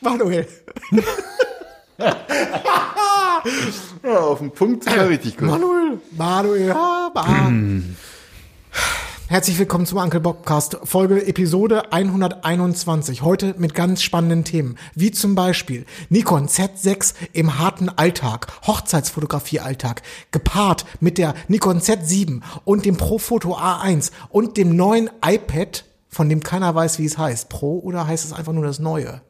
Manuel. Ja, auf den Punkt wir richtig gut. Manuel. Manuel. Herzlich willkommen zum Uncle Bobcast, Folge Episode 121. Heute mit ganz spannenden Themen, wie zum Beispiel Nikon Z6 im harten Alltag, Hochzeitsfotografie-Alltag, gepaart mit der Nikon Z7 und dem Profoto A1 und dem neuen iPad, von dem keiner weiß, wie es heißt. Pro oder heißt es einfach nur das Neue?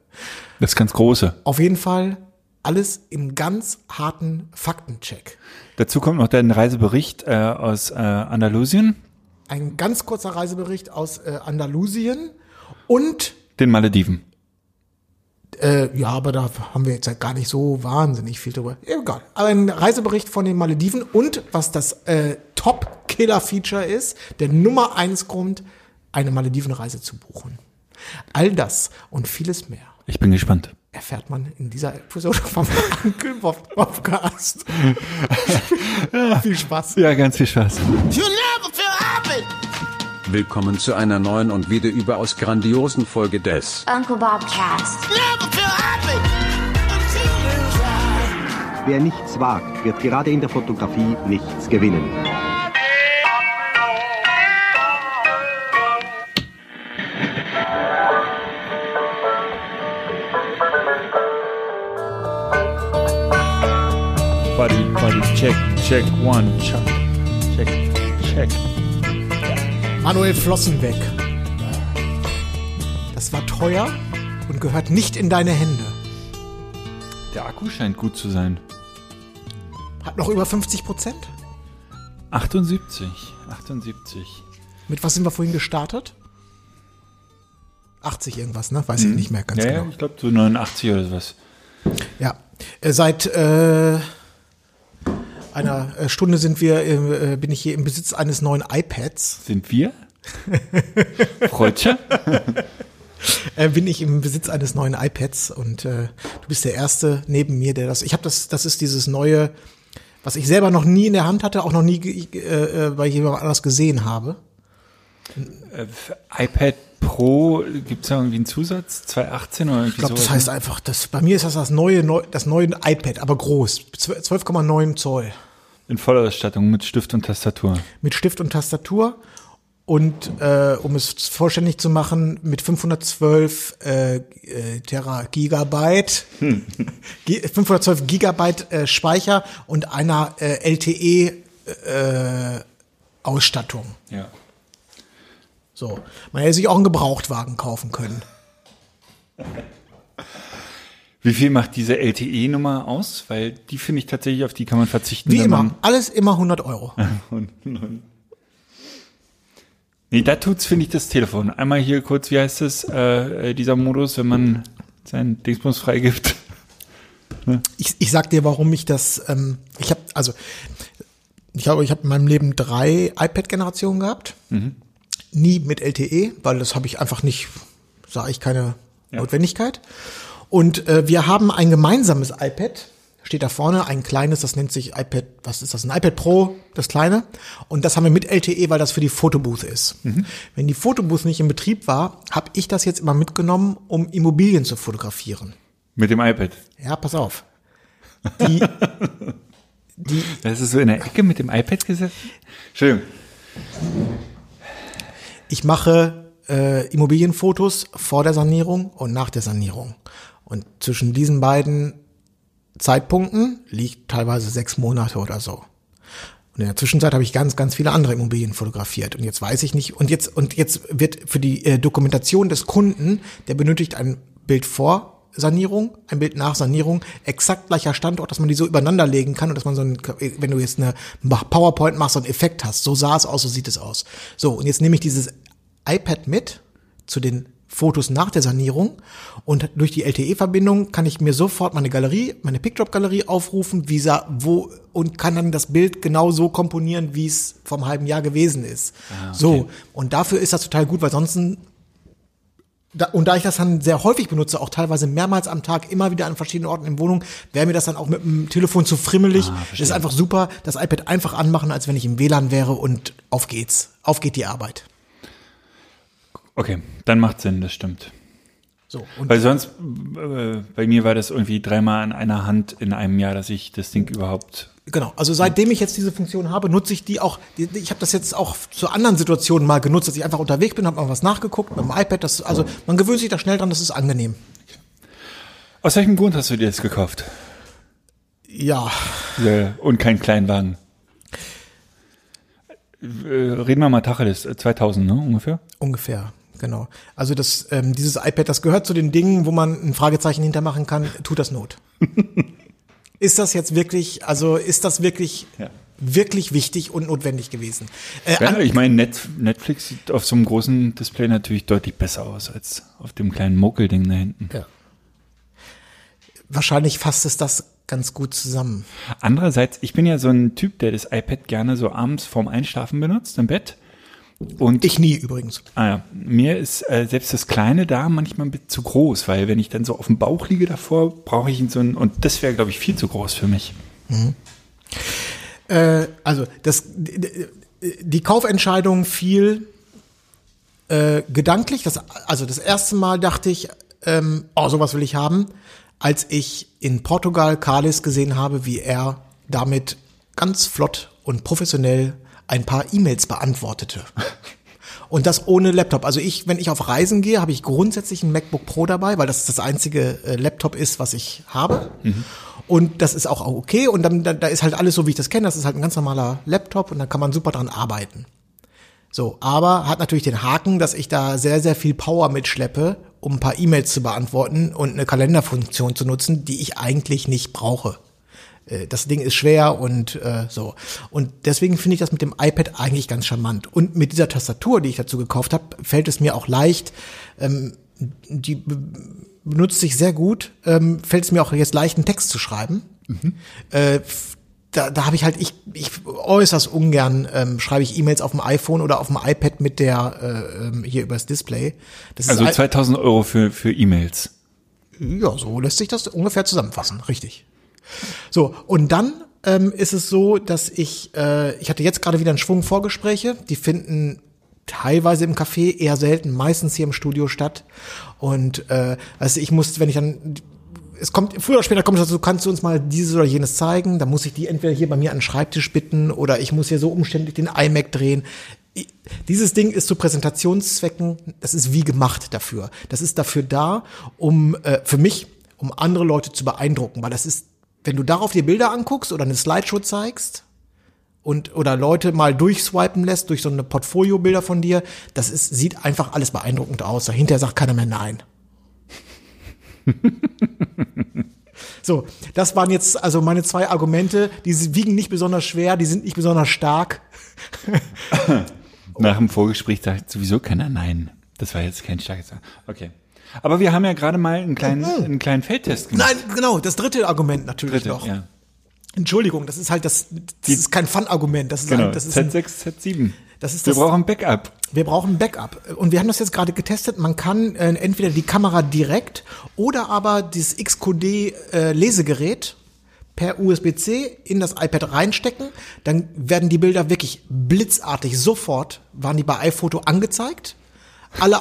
Das ganz Große. Auf jeden Fall alles im ganz harten Faktencheck. Dazu kommt noch dein Reisebericht äh, aus äh, Andalusien, Ein ganz kurzer Reisebericht aus äh, Andalusien und den Malediven. Äh, ja, aber da haben wir jetzt halt gar nicht so wahnsinnig viel drüber. Egal. Aber ein Reisebericht von den Malediven und was das äh, Top-Killer-Feature ist, der Nummer eins Grund, eine Maledivenreise zu buchen. All das und vieles mehr Ich bin gespannt. erfährt man in dieser Episode vom Uncle Bob Podcast. Viel Spaß. Ja, ganz viel Spaß. You never feel happy. Willkommen zu einer neuen und wieder überaus grandiosen Folge des Uncle Bob Cast. Never feel happy. Until you try. Wer nichts wagt, wird gerade in der Fotografie nichts gewinnen. Body, body, check, check, one, check, check, check. Manuel Flossen weg. Das war teuer und gehört nicht in deine Hände. Der Akku scheint gut zu sein. Hat noch über 50 Prozent. 78, 78. Mit was sind wir vorhin gestartet? 80 irgendwas, ne? Weiß ich nicht mehr ganz Ja, ja, genau. ich glaube so 89 oder sowas. Ja. Äh, seit äh, einer äh, Stunde sind wir, äh, bin ich hier im Besitz eines neuen iPads. Sind wir? Freudchen? Äh, bin ich im Besitz eines neuen iPads und äh, du bist der erste neben mir, der das. Ich habe das. Das ist dieses neue, was ich selber noch nie in der Hand hatte, auch noch nie äh, äh, bei jemand anders gesehen habe. Äh, iPad Pro gibt es da irgendwie einen Zusatz? 218 oder irgendwie Ich glaube, das sowas, heißt ne? einfach, das, bei mir ist das das neue, neu, das neue iPad, aber groß, 12,9 Zoll. In Vollausstattung mit Stift und Tastatur. mit Stift und Tastatur und äh, um es vollständig zu machen mit 512 äh, äh, Tera Gigabyte, Gi- 512 Gigabyte äh, Speicher und einer äh, LTE äh, Ausstattung. Ja. So, man hätte sich auch einen Gebrauchtwagen kaufen können. Wie viel macht diese LTE-Nummer aus? Weil die finde ich tatsächlich, auf die kann man verzichten. Wie immer, alles immer 100 Euro. Nee, da tut's, finde ich, das Telefon. Einmal hier kurz, wie heißt es, äh, dieser Modus, wenn man seinen Dingsbums freigibt. Ich, ich sag dir, warum ich das. Ähm, ich habe also, ich glaube, ich habe in meinem Leben drei iPad-Generationen gehabt. Nie mit LTE, weil das habe ich einfach nicht, sah ich keine Notwendigkeit. Und äh, wir haben ein gemeinsames iPad. Steht da vorne ein kleines, das nennt sich iPad, was ist das? Ein iPad Pro, das kleine. Und das haben wir mit LTE, weil das für die Fotobooth ist. Wenn die Fotobooth nicht in Betrieb war, habe ich das jetzt immer mitgenommen, um Immobilien zu fotografieren. Mit dem iPad. Ja, pass auf. Die, die, Das ist so in der Ecke mit dem iPad gesessen. Entschuldigung. ich mache äh, Immobilienfotos vor der Sanierung und nach der Sanierung. Und zwischen diesen beiden Zeitpunkten liegt teilweise sechs Monate oder so. Und in der Zwischenzeit habe ich ganz, ganz viele andere Immobilien fotografiert. Und jetzt weiß ich nicht, und jetzt, und jetzt wird für die äh, Dokumentation des Kunden, der benötigt ein Bild vor Sanierung, ein Bild nach Sanierung, exakt gleicher Standort, dass man die so übereinander legen kann und dass man so ein, wenn du jetzt eine PowerPoint machst, so einen Effekt hast. So sah es aus, so sieht es aus. So, und jetzt nehme ich dieses iPad mit zu den Fotos nach der Sanierung und durch die LTE-Verbindung kann ich mir sofort meine Galerie, meine Pickdrop-Galerie aufrufen, wie sa, wo und kann dann das Bild genau so komponieren, wie es vom halben Jahr gewesen ist. So und dafür ist das total gut, weil sonst da, und da ich das dann sehr häufig benutze, auch teilweise mehrmals am Tag, immer wieder an verschiedenen Orten in Wohnung, wäre mir das dann auch mit dem Telefon zu frimmelig. das ist einfach super, das iPad einfach anmachen, als wenn ich im WLAN wäre und auf geht's. Auf geht die Arbeit. Okay, dann macht Sinn, das stimmt. So, und Weil sonst, äh, bei mir war das irgendwie dreimal an einer Hand in einem Jahr, dass ich das Ding überhaupt. Genau, also seitdem ich jetzt diese Funktion habe, nutze ich die auch. Ich habe das jetzt auch zu anderen Situationen mal genutzt, dass ich einfach unterwegs bin, habe mal was nachgeguckt mit dem iPad. Das, also man gewöhnt sich da schnell dran, das ist angenehm. Aus welchem Grund hast du dir das gekauft? Ja, Äh, Und kein Kleinwagen. Äh, Reden wir mal Tacheles, äh, 2000, ne, ungefähr? ungefähr, genau. Also das, ähm, dieses iPad, das gehört zu den Dingen, wo man ein Fragezeichen hintermachen kann. Tut das Not? ist das jetzt wirklich? Also ist das wirklich? Ja. Wirklich wichtig und notwendig gewesen. Äh, Ja, ich meine, Net Netflix sieht auf so einem großen Display natürlich deutlich besser aus als auf dem kleinen Mokelding da hinten. ja. Wahrscheinlich fasst es das ganz gut zusammen. Andererseits, ich bin ja so ein Typ, der das iPad gerne so abends vorm Einschlafen benutzt im Bett. Und Ich nie übrigens. Ah ja, mir ist äh, selbst das Kleine da manchmal ein bisschen zu groß, weil wenn ich dann so auf dem Bauch liege davor, brauche ich so ein, und das wäre, glaube ich, viel zu groß für mich. Äh, also das, die, die Kaufentscheidung fiel äh, gedanklich. Das, also das erste Mal dachte ich, ähm, oh, sowas will ich haben, als ich in Portugal Carles gesehen habe, wie er damit ganz flott und professionell ein paar E-Mails beantwortete. Und das ohne Laptop. Also ich, wenn ich auf Reisen gehe, habe ich grundsätzlich ein MacBook Pro dabei, weil das das einzige äh, Laptop ist, was ich habe. Und das ist auch okay. Und dann da, da ist halt alles so, wie ich das kenne. Das ist halt ein ganz normaler Laptop und da kann man super dran arbeiten. So, aber hat natürlich den Haken, dass ich da sehr, sehr viel Power mitschleppe, um ein paar E-Mails zu beantworten und eine Kalenderfunktion zu nutzen, die ich eigentlich nicht brauche. Äh, Das Ding ist schwer und äh, so. Und deswegen finde ich das mit dem iPad eigentlich ganz charmant. Und mit dieser Tastatur, die ich dazu gekauft habe, fällt es mir auch leicht. Ähm, die be- benutzt sich sehr gut. Ähm, fällt es mir auch jetzt leicht, einen Text zu schreiben. Äh, f- da, da habe ich halt, ich, ich äußerst ungern ähm, schreibe ich E-Mails auf dem iPhone oder auf dem iPad mit der äh, ähm, hier übers Display. Das Also ist 2000 Euro für, für E-Mails. ja, so lässt sich das ungefähr zusammenfassen, richtig. So, und dann ähm, ist es so, dass ich, äh, ich hatte jetzt gerade wieder einen Schwung Vorgespräche, die finden teilweise im Café, eher selten, meistens hier im Studio statt. Und äh, also ich muss, wenn ich dann es kommt, früher oder später kommt es dazu, kannst du uns mal dieses oder jenes zeigen, dann muss ich die entweder hier bei mir an den Schreibtisch bitten oder ich muss hier so umständlich den iMac drehen. Dieses Ding ist zu Präsentationszwecken, das ist wie gemacht dafür. Das ist dafür da, um äh, für mich, um andere Leute zu beeindrucken, weil das ist, wenn du darauf dir Bilder anguckst oder eine Slideshow zeigst und oder Leute mal durchswipen lässt durch so eine Portfolio-Bilder von dir, das ist sieht einfach alles beeindruckend aus. Dahinter sagt keiner mehr nein. So, das waren jetzt also meine zwei Argumente. Die wiegen nicht besonders schwer, die sind nicht besonders stark. Nach dem Vorgespräch sagt sowieso keiner Nein. Das war jetzt kein starkes Sagen. Okay. Aber wir haben ja gerade mal einen kleinen, einen kleinen Feldtest gemacht. Nein, genau, das dritte Argument natürlich Dritte, noch. ja. Entschuldigung, das ist halt das, das ist kein Fun-Argument. Das ist, Genau, ein, das ist ein, Z6, Z7. Das ist wir das- brauchen Backup. wir brauchen Backup. Und wir haben das jetzt gerade getestet. Man kann äh, entweder die Kamera direkt oder aber dieses XQD-Lesegerät per USB-C in das iPad reinstecken. Dann werden die Bilder wirklich blitzartig sofort, waren die bei iPhoto angezeigt. Alle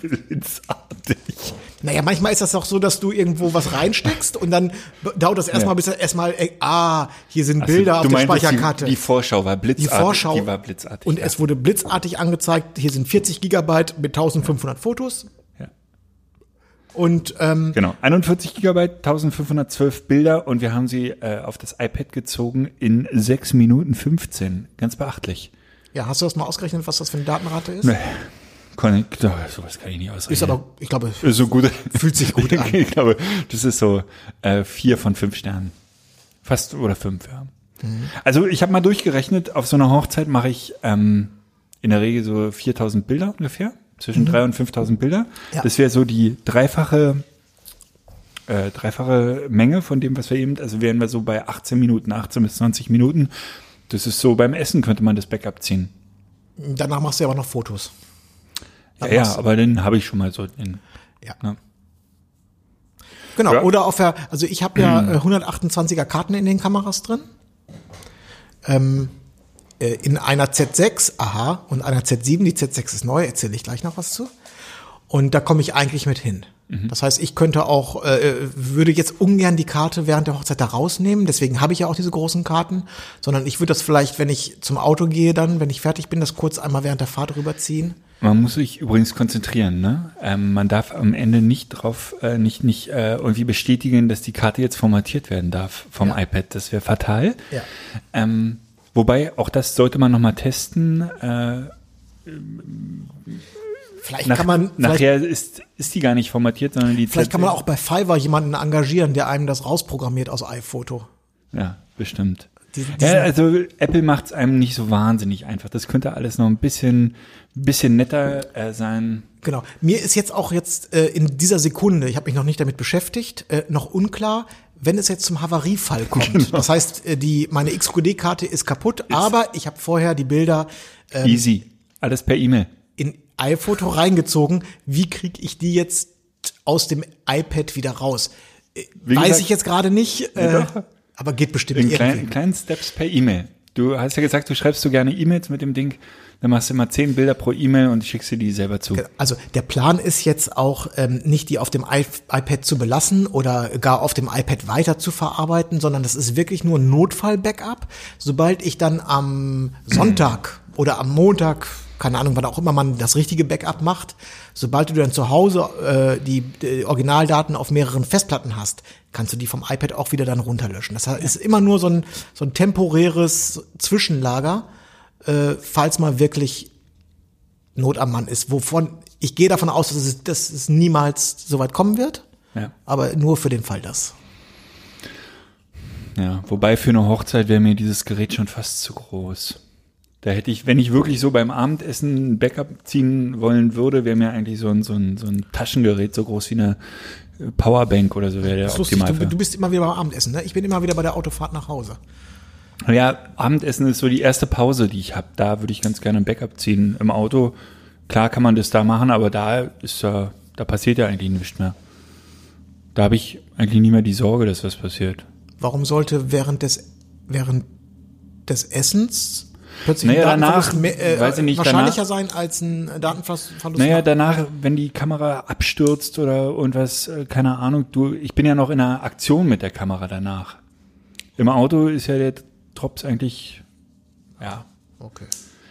Blitzartig. Naja, manchmal ist das auch so, dass du irgendwo was reinsteckst und dann dauert das erstmal, Ja. bis er erstmal, äh, ah, hier sind Also, Bilder auf du der Speicherkarte. Die, die Vorschau war Die blitzartig. Vorschau. Die war blitzartig. Und ja. es wurde blitzartig angezeigt, hier sind 40 Gigabyte mit 1500 Fotos. Ja. Und ähm, Genau, 41 Gigabyte, 1512 Bilder und wir haben sie äh, auf das iPad gezogen in 6 Minuten 15. Ganz beachtlich. ja, hast du das mal ausgerechnet, was das für eine Datenrate ist? Nee. Kann ich, doch, sowas kann ich nicht ausrechnen. Ist aber, ich glaube, so gut. Fühlt sich gut an. Ich glaube, das ist so äh, vier von fünf Sternen. Fast oder fünf, ja. Mhm. Also ich habe mal durchgerechnet, auf so einer Hochzeit mache ich ähm, in der Regel so 4000 Bilder ungefähr, zwischen drei und 5000 Bilder. Mhm. Ja. Das wäre so die dreifache äh, dreifache Menge von dem, was wir eben, also wären wir so bei 18 Minuten, 18 bis 20 Minuten. Das ist so, beim Essen könnte man das Backup ziehen. danach machst du aber noch Fotos. Ja, ja aber den habe ich schon mal so in, Ja. ne? Genau, Ja. oder auf der, also ich habe ja äh, 128er Karten in den Kameras drin. Ähm, äh, in einer Z6, aha, und einer Z7, die Z6 ist neu, erzähle ich gleich noch was zu. Und da komme ich eigentlich mit hin. Das heißt, ich könnte auch, äh, würde jetzt ungern die Karte während der Hochzeit da rausnehmen, deswegen habe ich ja auch diese großen Karten, sondern ich würde das vielleicht, wenn ich zum Auto gehe, dann, wenn ich fertig bin, das kurz einmal während der Fahrt rüberziehen. Man muss sich übrigens konzentrieren, ne? Ähm, man darf am Ende nicht drauf, äh, nicht, nicht äh, irgendwie bestätigen, dass die Karte jetzt formatiert werden darf vom Ja. iPad. Das wäre fatal. Ja. Ähm, wobei, auch das sollte man nochmal testen. Äh, Vielleicht nach, kann man, nachher ist, ist die gar nicht formatiert, sondern die vielleicht kann man auch bei Fiverr jemanden engagieren, der einem das rausprogrammiert aus iPhoto. Ja, bestimmt. Diesen- ja, also Apple macht es einem nicht so wahnsinnig einfach. Das könnte alles noch ein bisschen, bisschen netter äh, sein. Genau. Mir ist jetzt auch jetzt äh, in dieser Sekunde, ich habe mich noch nicht damit beschäftigt, äh, noch unklar, wenn es jetzt zum Havariefall kommt. Genau. Das heißt, äh, die meine XQD-Karte ist kaputt, aber ich habe vorher die Bilder ähm, Easy. Alles per E-Mail. in iPhoto reingezogen. Wie kriege ich die jetzt aus dem iPad wieder raus? Äh, Wie Weiß gesagt- ich jetzt gerade nicht, äh. Aber geht bestimmt In irgendwie. kleinen, kleinen Steps per E-Mail. Du hast ja gesagt, du schreibst so gerne E-Mails mit dem Ding. Dann machst du immer zehn Bilder pro E-Mail und schickst dir die selber zu. Also der Plan ist jetzt auch ähm, nicht die auf dem I iPad zu belassen oder gar auf dem iPad weiter zu verarbeiten, sondern das ist wirklich nur ein Notfall-Backup. Sobald ich dann am Sonntag oder am Montag, keine Ahnung, wann auch immer man das richtige Backup macht, sobald du dann zu Hause äh, die, die Originaldaten auf mehreren Festplatten hast, kannst du die vom iPad auch wieder dann runterlöschen. Das ist immer nur so ein, so ein temporäres Zwischenlager, äh, falls mal wirklich Not am Mann ist, wovon ich gehe davon aus, dass es, dass es niemals so weit kommen wird, Ja. aber nur für den Fall das. Ja, wobei für eine Hochzeit wäre mir dieses Gerät schon fast zu groß. Da hätte ich, wenn ich wirklich so beim Abendessen ein Backup ziehen wollen würde, wäre mir eigentlich so ein, so ein, so ein Taschengerät so groß wie eine äh, Powerbank oder so wäre der lustig, du, du bist immer wieder beim Abendessen, ne? Ich bin immer wieder bei der Autofahrt nach Hause. Ja, Abendessen ist so die erste Pause, die ich habe. Da würde ich ganz gerne ein Backup ziehen. Im Auto, klar kann man das da machen, aber da ist ja, da passiert ja eigentlich nichts mehr. Da habe ich eigentlich nie mehr die Sorge, dass was passiert. Warum sollte während des während des Essens plötzlich Naja, danach, mehr, äh, weiß ich nicht, wahrscheinlicher sein als ein Datenverlust? Naja, nach- danach, wenn die Kamera abstürzt oder irgendwas, äh, keine Ahnung, du, ich bin ja noch in einer Aktion mit der Kamera danach. Im Auto ist ja der Drops eigentlich, ja, okay.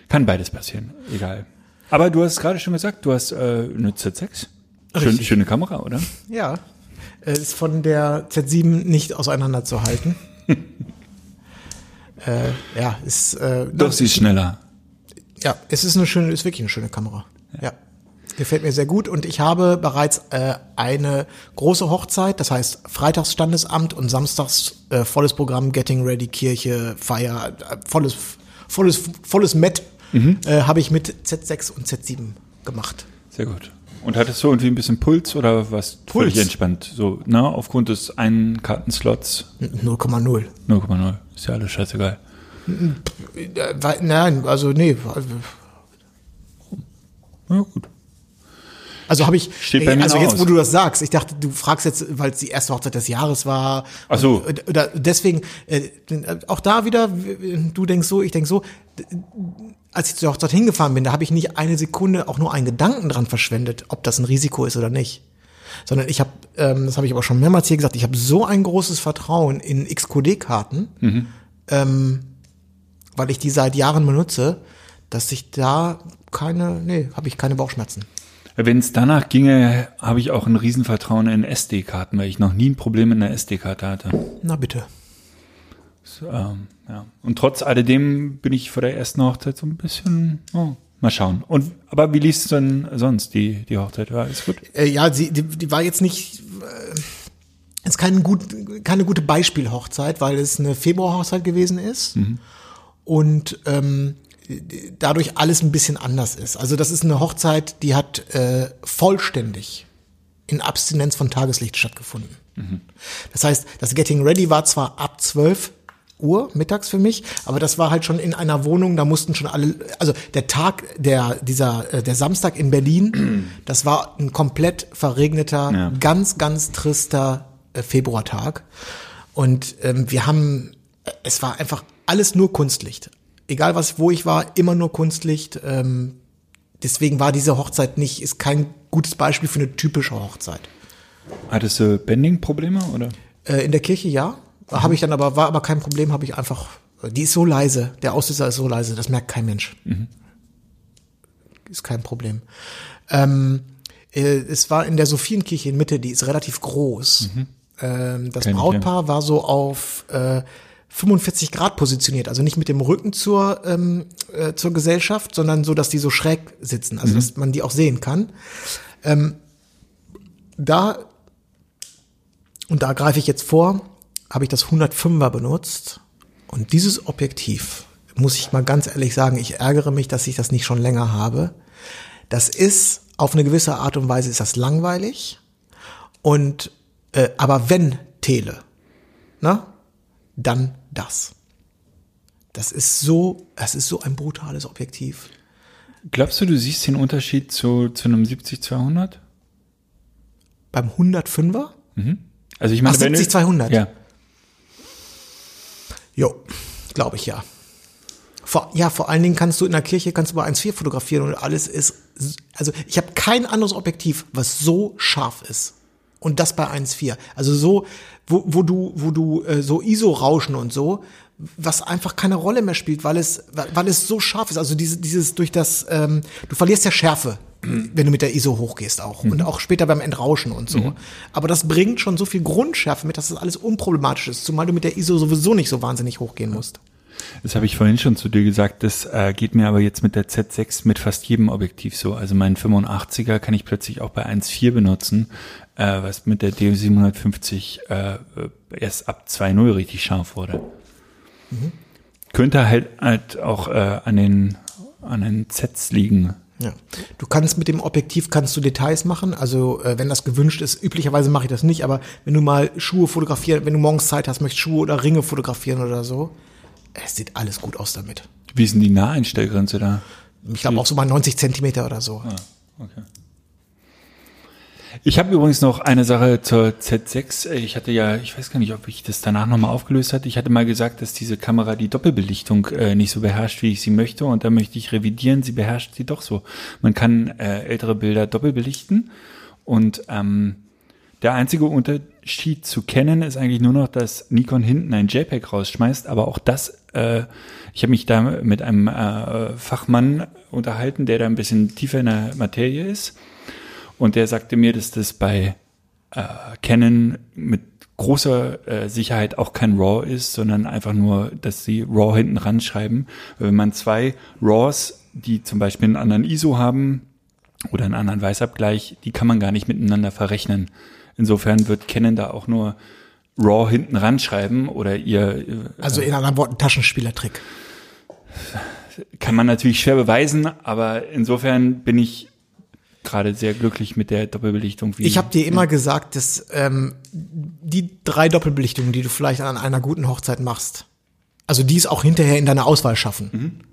kann beides passieren, egal. Aber du hast gerade schon gesagt, du hast äh, eine Z6. Schön, schöne Kamera, oder? Ja, ist von der Z7 nicht auseinanderzuhalten. äh, ja, ist äh, Doch, sie ist schneller. Ja, es ist eine schöne, ist wirklich eine schöne Kamera. Ja. Gefällt mir sehr gut und ich habe bereits äh, eine große Hochzeit, das heißt Freitags Standesamt und Samstags äh, volles Programm, Getting Ready, Kirche, Feier, äh, volles, volles, volles Met äh, habe ich mit Z6 und Z7 gemacht. Sehr gut. Und hattest du irgendwie ein bisschen Puls oder was völlig Puls? entspannt? So, ne, aufgrund des einen Kartenslots 0,0. 0,0. Ist ja alles scheißegal. Äh, Nein, also nee, Ja, gut. Also habe ich, Steht bei mir also jetzt, aus. wo du das sagst, ich dachte, du fragst jetzt, weil es die erste Hochzeit des Jahres war. Ach so. Und, oder deswegen, äh, auch da wieder, du denkst so, ich denk so, als ich zur Hochzeit hingefahren bin, da habe ich nicht eine Sekunde auch nur einen Gedanken dran verschwendet, ob das ein Risiko ist oder nicht. Sondern ich habe, ähm, das habe ich aber schon mehrmals hier gesagt, ich habe so ein großes Vertrauen in XQD-Karten, Mhm. ähm, weil ich die seit Jahren benutze, dass ich da keine, nee, habe ich keine Bauchschmerzen. Wenn es danach ginge, habe ich auch ein Riesenvertrauen in SD-Karten, weil ich noch nie ein Problem mit einer SD-Karte hatte. Na bitte. So, ähm, ja. Und trotz alledem bin ich vor der ersten Hochzeit so ein bisschen, oh, mal schauen. Und aber wie lief es denn sonst, die, die Hochzeit? War alles gut? Äh, ja, sie, die, die war jetzt nicht, äh, ist kein gut, keine gute Beispielhochzeit, weil es eine Februarhochzeit gewesen ist und ähm, dadurch alles ein bisschen anders ist. Also das ist eine Hochzeit, die hat äh, vollständig in Abstinenz von Tageslicht stattgefunden. Das heißt, das Getting Ready war zwar ab 12 Uhr mittags für mich, aber das war halt schon in einer Wohnung, da mussten schon alle, also der Tag, der, dieser, äh, der Samstag in Berlin, das war ein komplett verregneter, Ja. ganz, ganz trister äh, Februartag. Und ähm, wir haben, äh, es war einfach alles nur Kunstlicht. Egal was, wo ich war, immer nur Kunstlicht. Ähm, deswegen war diese Hochzeit nicht, ist kein gutes Beispiel für eine typische Hochzeit. Hattest du Bending-Probleme oder? Äh, in der Kirche ja, habe ich dann aber, war aber kein Problem, habe ich einfach, die ist so leise, der Auslöser ist so leise, das merkt kein Mensch. Ist kein Problem. Ähm, äh, es war in der Sophienkirche in Mitte, die ist relativ groß. Ähm, das Kenn ich, Brautpaar war so auf äh, 45 Grad positioniert, also nicht mit dem Rücken zur, ähm, äh, zur Gesellschaft, sondern so, dass die so schräg sitzen, also dass man die auch sehen kann. Ähm, da und da greife ich jetzt vor, habe ich das 105er benutzt. Und dieses Objektiv, muss ich mal ganz ehrlich sagen, ich ärgere mich, dass ich das nicht schon länger habe. Das ist, auf eine gewisse Art und Weise ist das langweilig. Und, äh, aber wenn Tele, ne, dann das. Das ist so, das ist so ein brutales Objektiv. Glaubst du, du siehst den Unterschied zu, zu einem 70-200? Beim 105er? Also ich meine, Ach, wenn du- 70-200. Ja. Jo, glaube ich ja. Vor, ja, vor allen Dingen kannst du in der Kirche kannst du bei 1.4 fotografieren und alles ist, also ich habe kein anderes Objektiv, was so scharf ist. Und das bei 1.4. Also so, wo, wo du, wo du äh, so ISO-Rauschen und so, was einfach keine Rolle mehr spielt, weil es, weil es so scharf ist. Also diese, dieses durch das, ähm, du verlierst ja Schärfe, wenn du mit der ISO hochgehst auch. Und auch später beim Entrauschen und so. Aber das bringt schon so viel Grundschärfe mit, dass das alles unproblematisch ist, zumal du mit der ISO sowieso nicht so wahnsinnig hochgehen musst. Das habe ich vorhin schon zu dir gesagt. Das äh, geht mir aber jetzt mit der Z6 mit fast jedem Objektiv so. Also meinen 85er kann ich plötzlich auch bei 1.4 benutzen, äh, was mit der D750 äh, erst ab 2.0 richtig scharf wurde. Könnte halt, halt auch äh, an den an den Sets liegen. Ja. Du kannst mit dem Objektiv kannst du Details machen, also äh, wenn das gewünscht ist, üblicherweise mache ich das nicht, aber wenn du mal Schuhe fotografieren, wenn du morgens Zeit hast, möchtest Schuhe oder Ringe fotografieren oder so, es sieht alles gut aus damit. Wie ist denn die Naheinstellgrenze da? Ich glaube auch so mal 90 Zentimeter oder so. Okay. Ich habe übrigens noch eine Sache zur Z6. Ich hatte ja, ich weiß gar nicht, ob ich das danach nochmal aufgelöst hatte. Ich hatte mal gesagt, dass diese Kamera die Doppelbelichtung äh, nicht so beherrscht, wie ich sie möchte. Und da möchte ich revidieren, sie beherrscht sie doch so. Man kann äh, ältere Bilder doppelbelichten. Und ähm, der einzige Unterschied zu kennen ist eigentlich nur noch, dass Nikon hinten ein JPEG rausschmeißt. Aber auch das, äh, ich habe mich da mit einem äh, Fachmann unterhalten, der da ein bisschen tiefer in der Materie ist. Und der sagte mir, dass das bei äh, Canon mit großer äh, Sicherheit auch kein RAW ist, sondern einfach nur, dass sie RAW hinten ranschreiben. Weil Wenn man zwei RAWs, die zum Beispiel einen anderen ISO haben oder einen anderen Weißabgleich, die kann man gar nicht miteinander verrechnen. Insofern wird Canon da auch nur RAW hinten ranschreiben oder ihr äh, Also in anderen Worten Taschenspielertrick. kann man natürlich schwer beweisen, aber insofern bin ich gerade sehr glücklich mit der Doppelbelichtung. Wie Ich habe dir immer gesagt, dass ähm, die drei Doppelbelichtungen, die du vielleicht an einer guten Hochzeit machst, also die es auch hinterher in deiner Auswahl schaffen,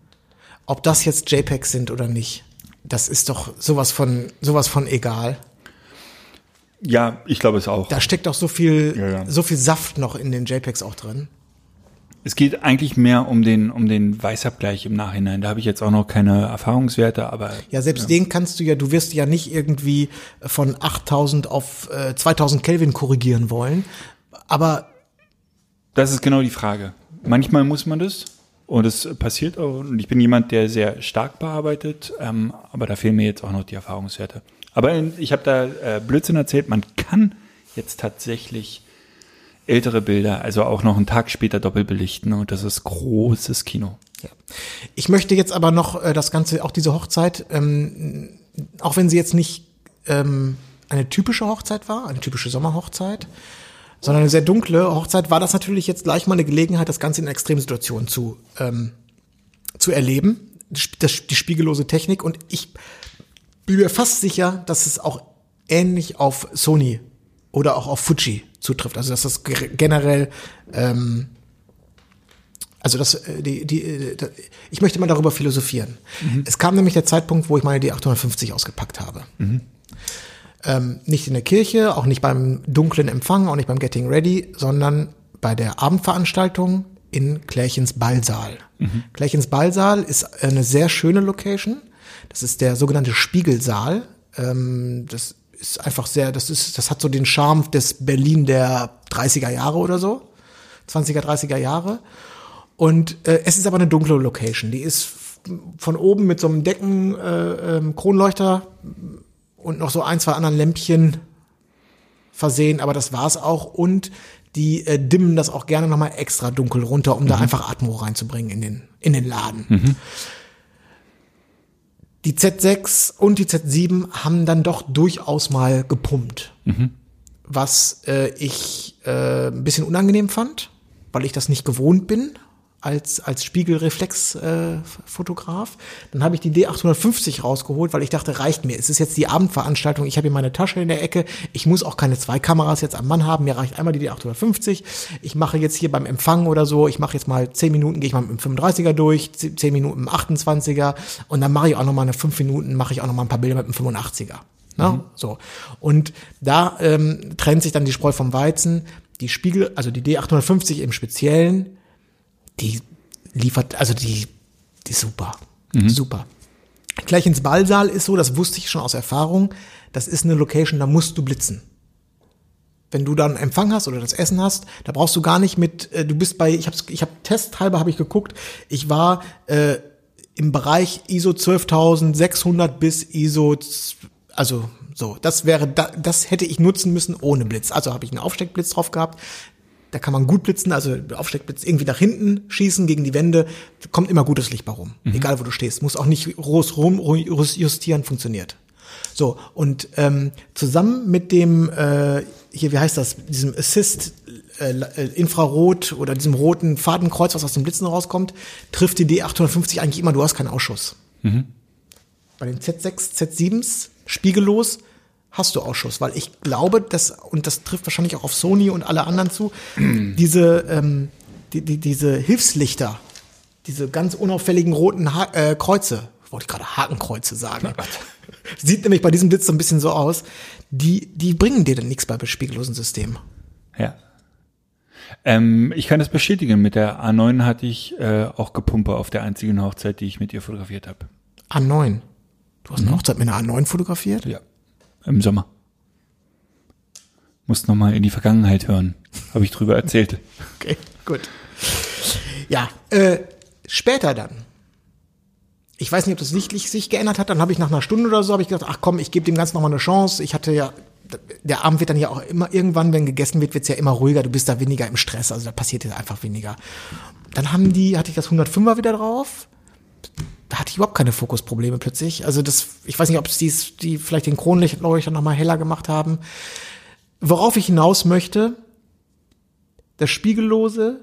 ob das jetzt JPEGs sind oder nicht, das ist doch sowas von sowas von egal. ja, ich glaube es auch. Da steckt doch so viel Ja, ja. so viel Saft noch in den JPEGs auch drin. Es geht eigentlich mehr um den um den Weißabgleich im Nachhinein. Da habe ich jetzt auch noch keine Erfahrungswerte, aber Ja, selbst den kannst du ja, du wirst ja nicht irgendwie von 8000 auf äh, 2000 Kelvin korrigieren wollen, aber das ist genau die Frage. Manchmal muss man das und es passiert auch. Und ich bin jemand, der sehr stark bearbeitet, ähm, aber da fehlen mir jetzt auch noch die Erfahrungswerte. Aber ich habe da äh, Blödsinn erzählt. Man kann jetzt tatsächlich ältere Bilder, also auch noch einen Tag später doppelt belichten und das ist großes Kino. Ja. Ich möchte jetzt aber noch äh, das Ganze, auch diese Hochzeit, ähm, auch wenn sie jetzt nicht ähm, eine typische Hochzeit war, eine typische Sommerhochzeit, sondern eine sehr dunkle Hochzeit, war das natürlich jetzt gleich mal eine Gelegenheit, das Ganze in Extremsituationen zu, ähm, zu erleben. Das, das, die spiegellose Technik und ich bin mir fast sicher, dass es auch ähnlich auf Sony oder auch auf Fuji zutrifft. Also dass das ge- generell ähm, also das, äh, die, die, äh, da- ich möchte mal darüber philosophieren. Es kam nämlich der Zeitpunkt, wo ich meine D850 ausgepackt habe. Ähm, nicht in der Kirche, auch nicht beim dunklen Empfang, auch nicht beim Getting Ready, sondern bei der Abendveranstaltung in Klärchens Ballsaal. Klärchens Ballsaal ist eine sehr schöne Location. Das ist der sogenannte Spiegelsaal Ähm, das ist einfach sehr, das ist, das hat so den Charme des Berlin der 30er Jahre oder so. 20er, 30er Jahre. Und äh, es ist aber eine dunkle Location. Die ist von oben mit so einem Decken äh, ähm, Kronleuchter und noch so ein, zwei anderen Lämpchen versehen, aber das war's auch. Und die äh, dimmen das auch gerne nochmal extra dunkel runter, um da einfach Atmo reinzubringen in den, in den Laden. Die Z6 und die Z7 haben dann doch durchaus mal gepumpt. Was äh, ich äh, ein bisschen unangenehm fand, weil ich das nicht gewohnt bin als, als Spiegelreflex-Fotograf. Dann habe ich die D850 rausgeholt, weil ich dachte, reicht mir. Es ist jetzt die Abendveranstaltung, ich habe hier meine Tasche in der Ecke. Ich muss auch keine zwei Kameras jetzt am Mann haben. Mir reicht einmal die D850. Ich mache jetzt hier beim Empfang oder so, ich mache jetzt mal 10 Minuten, gehe ich mal mit dem 35er durch, 10 Minuten mit dem 28er und dann mache ich auch noch mal eine 5 Minuten, mache ich auch noch mal ein paar Bilder mit dem 85er. Ne? So. Und da ähm, trennt sich dann die Spreu vom Weizen. Die Spiegel, also die D850 im Speziellen, die liefert, also die, die ist super. Super. Gleich ins Ballsaal ist so, das wusste ich schon aus Erfahrung, das ist eine Location, da musst du blitzen. Wenn du dann Empfang hast oder das Essen hast, da brauchst du gar nicht mit, äh, du bist bei, ich hab's, ich hab testhalber habe ich geguckt, ich war äh, im Bereich ISO 12600 bis ISO, also so, das wäre, da, das hätte ich nutzen müssen ohne Blitz. Also habe ich einen Aufsteckblitz drauf gehabt. Da kann man gut blitzen, also Aufsteckblitz irgendwie nach hinten schießen gegen die Wände, kommt immer gutes Licht bei rum. Egal wo du stehst, muss auch nicht groß rum justieren, funktioniert. So, und ähm, zusammen mit dem, äh, hier, wie heißt das, diesem Assist äh, äh, Infrarot oder diesem roten Fadenkreuz, was aus den Blitzen rauskommt, trifft die D850 eigentlich immer, du hast keinen Ausschuss. Bei den Z6, Z7s, spiegellos, hast du Ausschuss, weil ich glaube, dass, und das trifft wahrscheinlich auch auf Sony und alle anderen zu, diese, ähm, die, die, diese Hilfslichter, diese ganz unauffälligen roten ha äh, Kreuze, wollte ich gerade Hakenkreuze sagen. Sieht nämlich bei diesem Blitz so ein bisschen so aus. Die, die bringen dir dann nichts bei spiegellosen Systemen. Ja. Ähm, ich kann das bestätigen. Mit der A9 hatte ich äh, auch Gepumpe auf der einzigen Hochzeit, die ich mit ihr fotografiert habe. A9. Du hast eine Hochzeit mit einer A9 fotografiert? Ja. Im Sommer. Muss noch mal in die Vergangenheit hören. Habe ich drüber erzählt. Okay, gut. Ja, äh, später dann. Ich weiß nicht, ob das sichtlich sich geändert hat. Dann habe ich nach einer Stunde oder so habe ich gedacht, ach komm, ich gebe dem Ganzen noch mal eine Chance. Ich hatte ja, der Abend wird dann ja auch immer irgendwann, wenn gegessen wird, wird's ja immer ruhiger. Du bist da weniger im Stress, also da passiert ja einfach weniger. Dann haben die, hatte ich das 105er wieder drauf. Da hatte ich überhaupt keine Fokusprobleme plötzlich. Also das, ich weiß nicht, ob es die, die vielleicht den Kronleuchter noch mal heller gemacht haben. Worauf ich hinaus möchte, das Spiegellose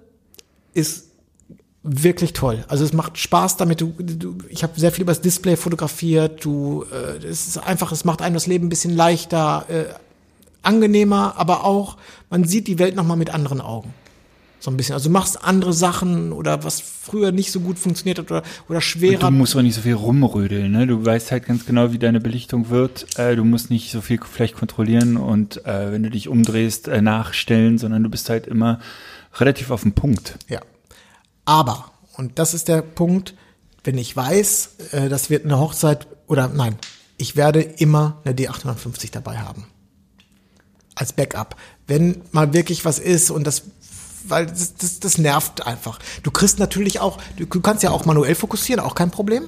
ist wirklich toll. Also es macht Spaß damit. Du, du, ich habe sehr viel übers Display fotografiert. Du, äh, es ist einfach, es macht einem das Leben ein bisschen leichter, äh, angenehmer, aber auch man sieht die Welt noch mal mit anderen Augen. So ein bisschen. Also du machst andere Sachen oder was früher nicht so gut funktioniert hat oder, oder schwerer. Du musst auch nicht so viel rumrödeln, ne? Du weißt halt ganz genau, wie deine Belichtung wird. Äh, du musst nicht so viel vielleicht kontrollieren und äh, wenn du dich umdrehst, äh, nachstellen, sondern du bist halt immer relativ auf den Punkt. Ja. Aber, und das ist der Punkt, wenn ich weiß, äh, das wird eine Hochzeit, oder nein, ich werde immer eine D850 dabei haben. Als Backup. Wenn mal wirklich was ist und das, weil das, das, das nervt einfach. Du kriegst natürlich auch, du, du kannst ja auch manuell fokussieren, auch kein Problem.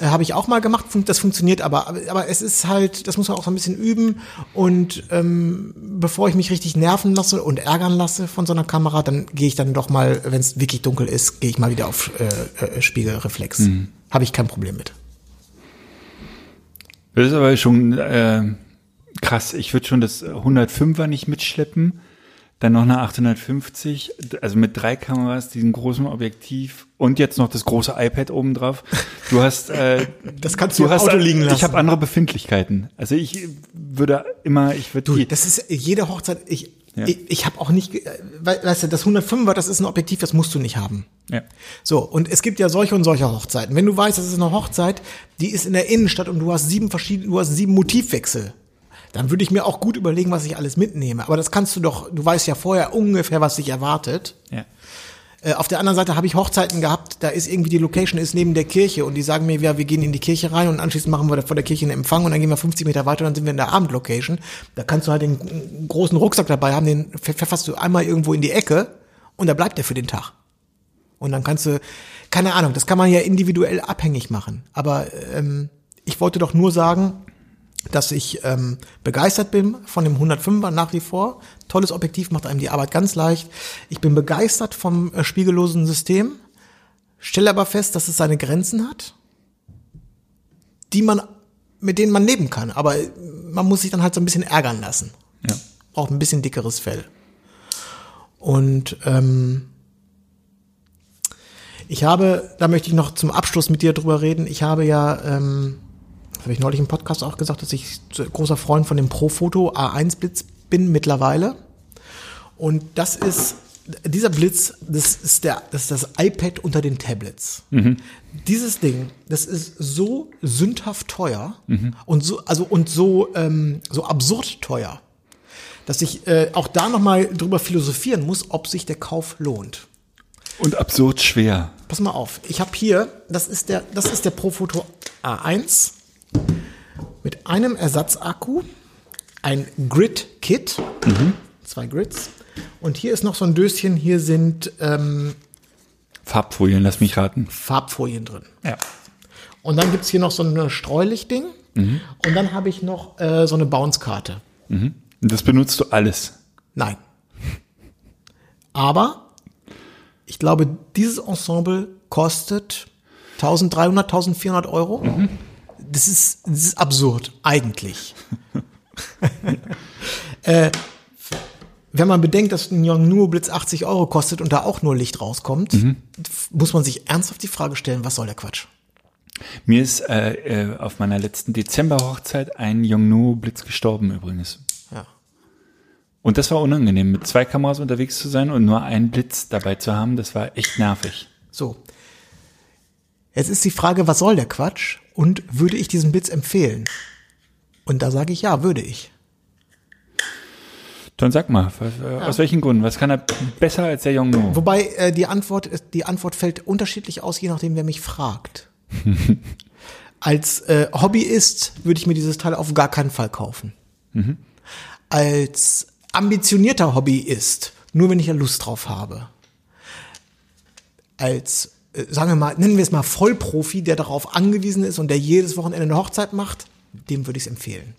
Äh, Habe ich auch mal gemacht, das funktioniert aber, aber, aber es ist halt, das muss man auch so ein bisschen üben und ähm, bevor ich mich richtig nerven lasse und ärgern lasse von so einer Kamera, dann gehe ich dann doch mal, wenn es wirklich dunkel ist, gehe ich mal wieder auf äh, äh, Spiegelreflex. Habe ich kein Problem mit. Das ist aber schon äh, krass. Ich würde schon das 105er nicht mitschleppen. Dann noch eine 850, also mit drei Kameras, diesem großen Objektiv und jetzt noch das große iPad oben drauf. Du hast, äh, Das kannst du du hast, Auto liegen lassen. Ich habe andere Befindlichkeiten. Also ich würde immer, ich würde Du, das ist jede Hochzeit, ich, Ja. ich, ich habe auch nicht, äh, we- weißt du, das 105er, das ist ein Objektiv, das musst du nicht haben. ja. So, und es gibt ja solche und solche Hochzeiten. Wenn du weißt, das ist eine Hochzeit, die ist in der Innenstadt und du hast sieben verschiedene, du hast sieben Motivwechsel, dann würde ich mir auch gut überlegen, was ich alles mitnehme. Aber das kannst du doch, du weißt ja vorher ungefähr, was dich erwartet. ja. Äh, auf der anderen Seite habe ich Hochzeiten gehabt, da ist irgendwie die Location ist neben der Kirche und die sagen mir, ja, wir gehen in die Kirche rein und anschließend machen wir da vor der Kirche einen Empfang und dann gehen wir 50 Meter weiter und dann sind wir in der Abendlocation. Da kannst du halt den großen Rucksack dabei haben, den pfefferst du einmal irgendwo in die Ecke und da bleibt der für den Tag. Und dann kannst du, keine Ahnung, das kann man ja individuell abhängig machen. Aber ähm, ich wollte doch nur sagen, dass ich ähm, begeistert bin von dem 105er nach wie vor. Tolles Objektiv macht einem die Arbeit ganz leicht. Ich bin begeistert vom äh, spiegellosen System, stelle aber fest, dass es seine Grenzen hat, die man, mit denen man leben kann. Aber äh, man muss sich dann halt so ein bisschen ärgern lassen. Ja. Braucht ein bisschen dickeres Fell. Und ähm, ich habe, da möchte ich noch zum Abschluss mit dir drüber reden. Ich habe ja, ähm, das habe ich neulich im Podcast auch gesagt, dass ich großer Freund von dem Profoto A1 Blitz bin mittlerweile. Und das ist dieser Blitz, das ist der, das ist das iPad unter den Tablets. Dieses Ding, das ist so sündhaft teuer und so, also und so ähm, so absurd teuer, dass ich äh, auch da noch mal drüber philosophieren muss, ob sich der Kauf lohnt. Und absurd schwer. Pass mal auf, ich habe hier, das ist der, das ist der Profoto A1 mit einem Ersatzakku, ein Grid-Kit, zwei Grids. Und hier ist noch so ein Döschen, hier sind ähm, Farbfolien, lass mich raten. Farbfolien drin. Ja. Und dann gibt's hier noch so ein Streulichtding. Und dann habe ich noch äh, so eine Bounce-Karte. Und das benutzt du alles. Nein. Aber ich glaube, dieses Ensemble kostet 1300, 1400 Euro. Das, ist, das ist absurd, eigentlich. äh, wenn man bedenkt, dass ein Yongnuo Blitz 80 Euro kostet und da auch nur Licht rauskommt, muss man sich ernsthaft die Frage stellen, was soll der Quatsch? Mir ist äh, äh, auf meiner letzten Dezember-Hochzeit ein Yongnuo-Blitz gestorben übrigens. Ja. Und das war unangenehm, mit zwei Kameras unterwegs zu sein und nur einen Blitz dabei zu haben. Das war echt nervig. So. Jetzt ist die Frage, was soll der Quatsch? Und würde ich diesen Blitz empfehlen? Und da sage ich ja, würde ich. Dann sag mal, was, äh, aus welchen Gründen? Was kann er besser als der Yongnuo? Wobei äh, die Antwort ist- die Antwort fällt unterschiedlich aus, je nachdem, wer mich fragt. Als äh, Hobbyist würde ich mir dieses Teil auf gar keinen Fall kaufen. Als ambitionierter Hobbyist, nur wenn ich ja Lust drauf habe. Als, sagen wir mal, nennen wir es mal Vollprofi, der darauf angewiesen ist und der jedes Wochenende eine Hochzeit macht, dem würde ich es empfehlen.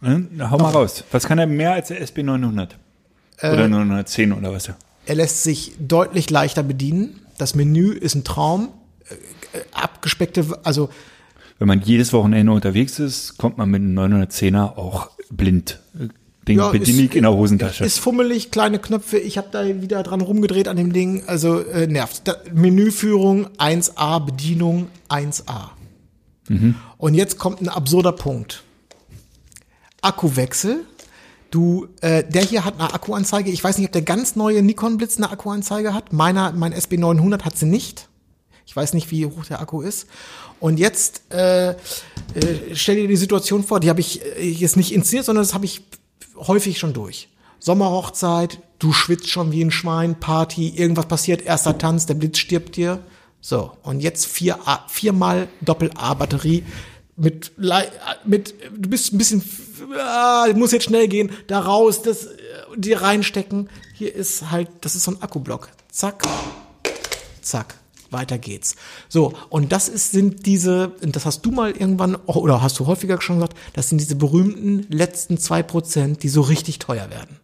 Hm? Hau mal raus. Was kann er mehr als der SB900? Oder 910 oder was? Er lässt sich deutlich leichter bedienen. Das Menü ist ein Traum. Äh, äh, abgespeckte, also Wenn man jedes Wochenende unterwegs ist, kommt man mit einem 910er auch blind. Ding Ja, bediene ich in der Hosentasche. ist fummelig, kleine Knöpfe. Ich habe da wieder dran rumgedreht an dem Ding. Also äh, nervt. Da, Menüführung 1A, Bedienung 1A. Und jetzt kommt ein absurder Punkt. Akkuwechsel. Du, äh, der hier hat eine Akkuanzeige. Ich weiß nicht, ob der ganz neue Nikon Blitz eine Akkuanzeige hat. Meiner, mein SB900 hat sie nicht. Ich weiß nicht, wie hoch der Akku ist. Und jetzt äh, äh, stell dir die Situation vor, die habe ich äh, jetzt nicht inszeniert, sondern das habe ich häufig schon durch. Sommerhochzeit, du schwitzt schon wie ein Schwein, Party, irgendwas passiert, erster Tanz, der Blitz stirbt dir. So, und jetzt vier A, viermal Doppel-A-Batterie mit, mit, du bist ein bisschen, ah, muss jetzt schnell gehen, da raus, das, äh, dir reinstecken. Hier ist halt, das ist so ein Akkublock. Zack, zack, weiter geht's. So, und das ist, sind diese, das hast du mal irgendwann, oder hast du häufiger schon gesagt, das sind diese berühmten letzten zwei Prozent, die so richtig teuer werden.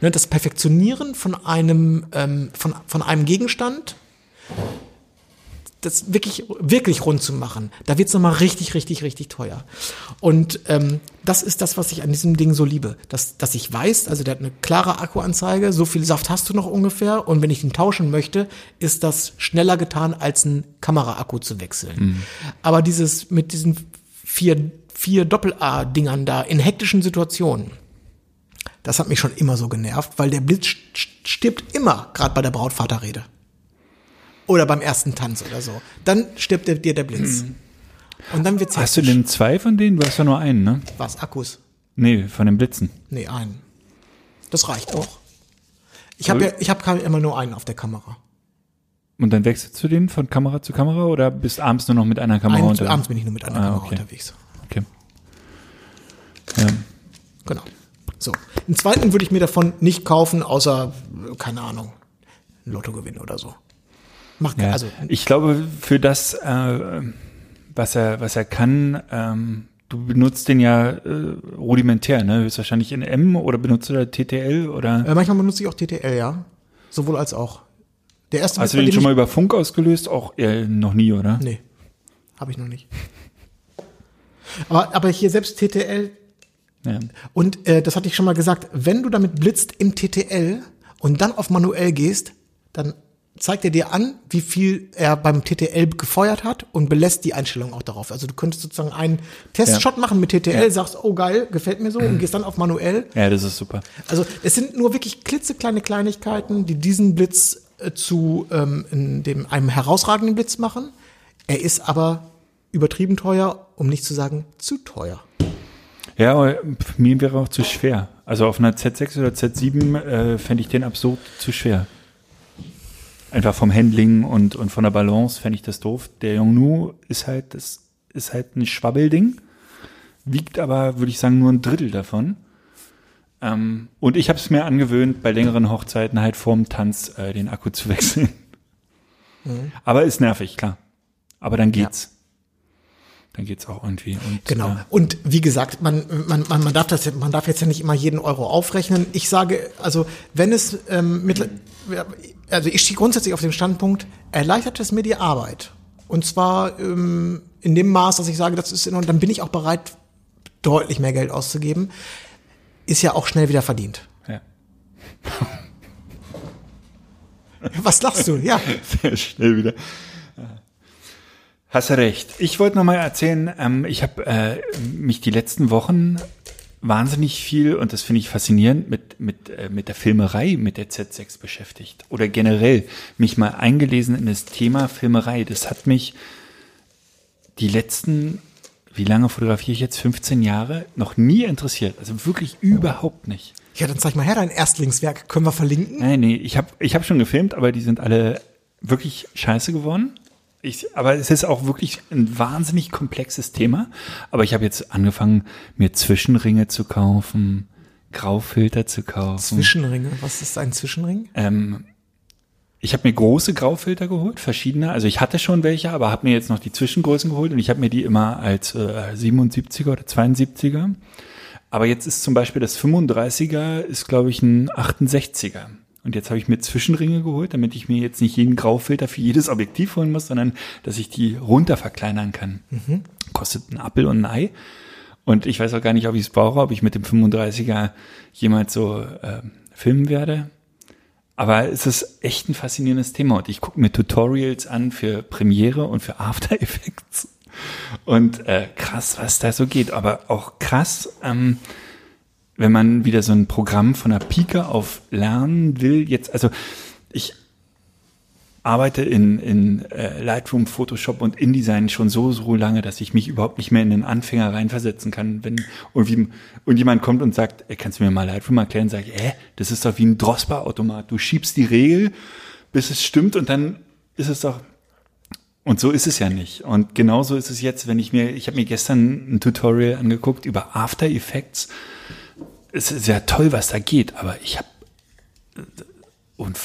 Ne, das Perfektionieren von einem, ähm, von, von einem Gegenstand, das wirklich, wirklich rund zu machen, da wird's noch nochmal richtig, richtig, richtig teuer. Und ähm, das ist das, was ich an diesem Ding so liebe. Dass, dass ich weiß, also der hat eine klare Akkuanzeige, so viel Saft hast du noch ungefähr. Und wenn ich ihn tauschen möchte, ist das schneller getan, als einen Kameraakku zu wechseln. Aber dieses mit diesen vier, vier Doppel-A-Dingern da in hektischen Situationen, das hat mich schon immer so genervt, weil der Blitz st- stirbt immer, gerade bei der Brautvaterrede. Oder beim ersten Tanz oder so. Dann stirbt dir der Blitz. Und dann wird's Hast du denn zwei von denen? Du hast ja nur einen, ne? Was, Akkus? Nee, von den Blitzen. Nee, einen. Das reicht auch. Ich habe ja, ich habe immer nur einen auf der Kamera. Und dann wechselst du den von Kamera zu Kamera oder bist abends nur noch mit einer Kamera Ein, unterwegs? abends bin ich nur mit einer Ah, Kamera okay. unterwegs. Okay. Ja. Genau. So. Einen zweiten würde ich mir davon nicht kaufen, außer, keine Ahnung, ein Lottogewinn oder so. Macht Ja, also ich glaube, für das, äh, was er, was er kann, ähm, du benutzt den ja äh, rudimentär, ne? Höchstwahrscheinlich in M oder benutzt du da TTL oder äh, manchmal benutze ich auch TTL, ja. Sowohl als auch. Der erste hast du den schon mal über Funk ausgelöst? Auch äh, noch nie, oder? Nee, habe ich noch nicht. Aber, aber hier selbst TTL, Ja. und äh, das hatte ich schon mal gesagt, wenn du damit blitzt im TTL und dann auf manuell gehst, dann zeigt er dir an, wie viel er beim TTL gefeuert hat und belässt die Einstellung auch darauf. Also du könntest sozusagen einen Testshot machen mit TTL, sagst, oh geil, gefällt mir so und gehst dann auf manuell. ja, das ist super. Also es sind nur wirklich klitzekleine Kleinigkeiten, die diesen Blitz äh, zu ähm, dem, einem herausragenden Blitz machen. Er ist aber übertrieben teuer, um nicht zu sagen zu teuer. Ja, mir wäre auch zu schwer. Also auf einer Z6 oder Z7 äh, fände ich den absurd zu schwer. Einfach vom Handling und, und von der Balance fände ich das doof. Der Yongnu ist halt, das ist halt ein Schwabbelding, wiegt aber, würde ich sagen, nur ein Drittel davon. Ähm, und ich habe es mir angewöhnt, bei längeren Hochzeiten halt vorm Tanz äh, den Akku zu wechseln. Aber ist nervig, klar. Aber dann geht's. Dann geht's auch irgendwie. Und, Genau. Äh, Und wie gesagt, man, man, man, man, darf das, man darf jetzt ja nicht immer jeden Euro aufrechnen. Ich sage, also wenn es ähm, mit, also ich stehe grundsätzlich auf dem Standpunkt, erleichtert es mir die Arbeit. Und zwar ähm, in dem Maß, dass ich sage, das ist in Ordnung, dann bin ich auch bereit, deutlich mehr Geld auszugeben. Ist ja auch schnell wieder verdient. ja. Was lachst du? Ja. Sehr schnell wieder. Hast du recht. Ich wollte noch mal erzählen, ähm, ich habe äh, mich die letzten Wochen wahnsinnig viel, und das finde ich faszinierend, mit, mit, äh, mit der Filmerei, mit der Z6 beschäftigt. Oder generell mich mal eingelesen in das Thema Filmerei. Das hat mich die letzten, wie lange fotografiere ich jetzt? 15 Jahre? Noch nie interessiert. Also wirklich überhaupt nicht. Ja, dann zeig mal her dein Erstlingswerk. Können wir verlinken? Nein, nee, ich habe ich hab schon gefilmt, aber die sind alle wirklich scheiße geworden. Ich, aber es ist auch wirklich ein wahnsinnig komplexes Thema. Aber ich habe jetzt angefangen, mir Zwischenringe zu kaufen, Graufilter zu kaufen. Zwischenringe. Was ist ein Zwischenring? Ähm, ich habe mir große Graufilter geholt, verschiedene. Also ich hatte schon welche, aber habe mir jetzt noch die Zwischengrößen geholt und ich habe mir die immer als äh, 77er oder 72er. Aber jetzt ist zum Beispiel das 35er, ist glaube ich ein 68er. Und jetzt habe ich mir Zwischenringe geholt, damit ich mir jetzt nicht jeden Graufilter für jedes Objektiv holen muss, sondern dass ich die runter verkleinern kann. Kostet ein Appel und ein Ei. Und ich weiß auch gar nicht, ob ich es brauche, ob ich mit dem 35er jemals so äh, filmen werde. Aber es ist echt ein faszinierendes Thema und ich gucke mir Tutorials an für Premiere und für After Effects. Und äh, krass, was da so geht. Aber auch krass, ähm, wenn man wieder so ein Programm von der Pike auf lernen will. Jetzt, also ich arbeite in, in äh, Lightroom, Photoshop und InDesign schon so, so lange, dass ich mich überhaupt nicht mehr in den Anfänger reinversetzen kann. Wenn irgendwie und jemand kommt und sagt, ey, kannst du mir mal Lightroom erklären, sage ich, äh, das ist doch wie ein Drosper-Automat. Du schiebst die Regel, bis es stimmt und dann ist es doch und so ist es ja nicht. Und genauso ist es jetzt, wenn ich mir, ich habe mir gestern ein Tutorial angeguckt über After Effects. Es ist ja toll, was da geht, aber ich habe und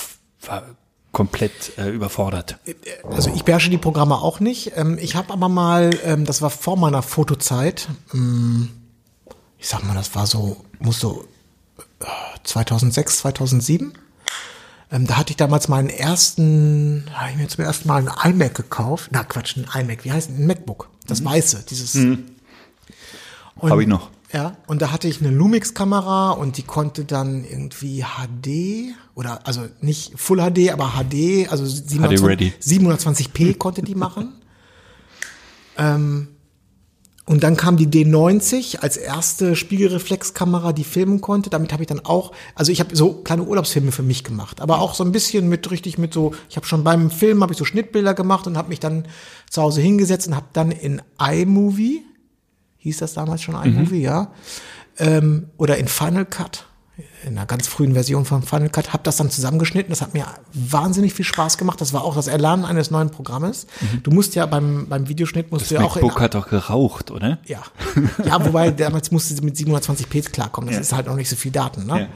war komplett äh, überfordert. Also ich beherrsche die Programme auch nicht. Ähm, ich habe aber mal, ähm, das war vor meiner Fotozeit, ähm, ich sag mal, das war so, muss so äh, 2006, 2007. Ähm, da hatte ich damals meinen ersten, habe ich mir zum ersten Mal einen iMac gekauft. Na Quatsch, ein iMac, wie heißt ein MacBook? Das weiße, dieses. Und- Habe ich noch. Ja, und da hatte ich eine Lumix-Kamera und die konnte dann irgendwie HD oder also nicht Full HD, aber HD, also 720, ready. 720p konnte die machen. ähm, und dann kam die D90 als erste Spiegelreflexkamera, die filmen konnte. Damit habe ich dann auch, also ich habe so kleine Urlaubsfilme für mich gemacht, aber auch so ein bisschen mit richtig mit so, ich habe schon beim Film habe ich so Schnittbilder gemacht und habe mich dann zu Hause hingesetzt und habe dann in iMovie hieß das damals schon iMovie, ja, ähm, oder in Final Cut, in einer ganz frühen Version von Final Cut, habe das dann zusammengeschnitten. Das hat mir wahnsinnig viel Spaß gemacht. Das war auch das Erlernen eines neuen Programmes. Du musst ja beim, beim Videoschnitt musst du ja auch in, MacBook hat doch geraucht, oder? ja. Ja, wobei damals musste sie mit 720p klarkommen. Das Ja. ist halt noch nicht so viel Daten. Ne? Ja.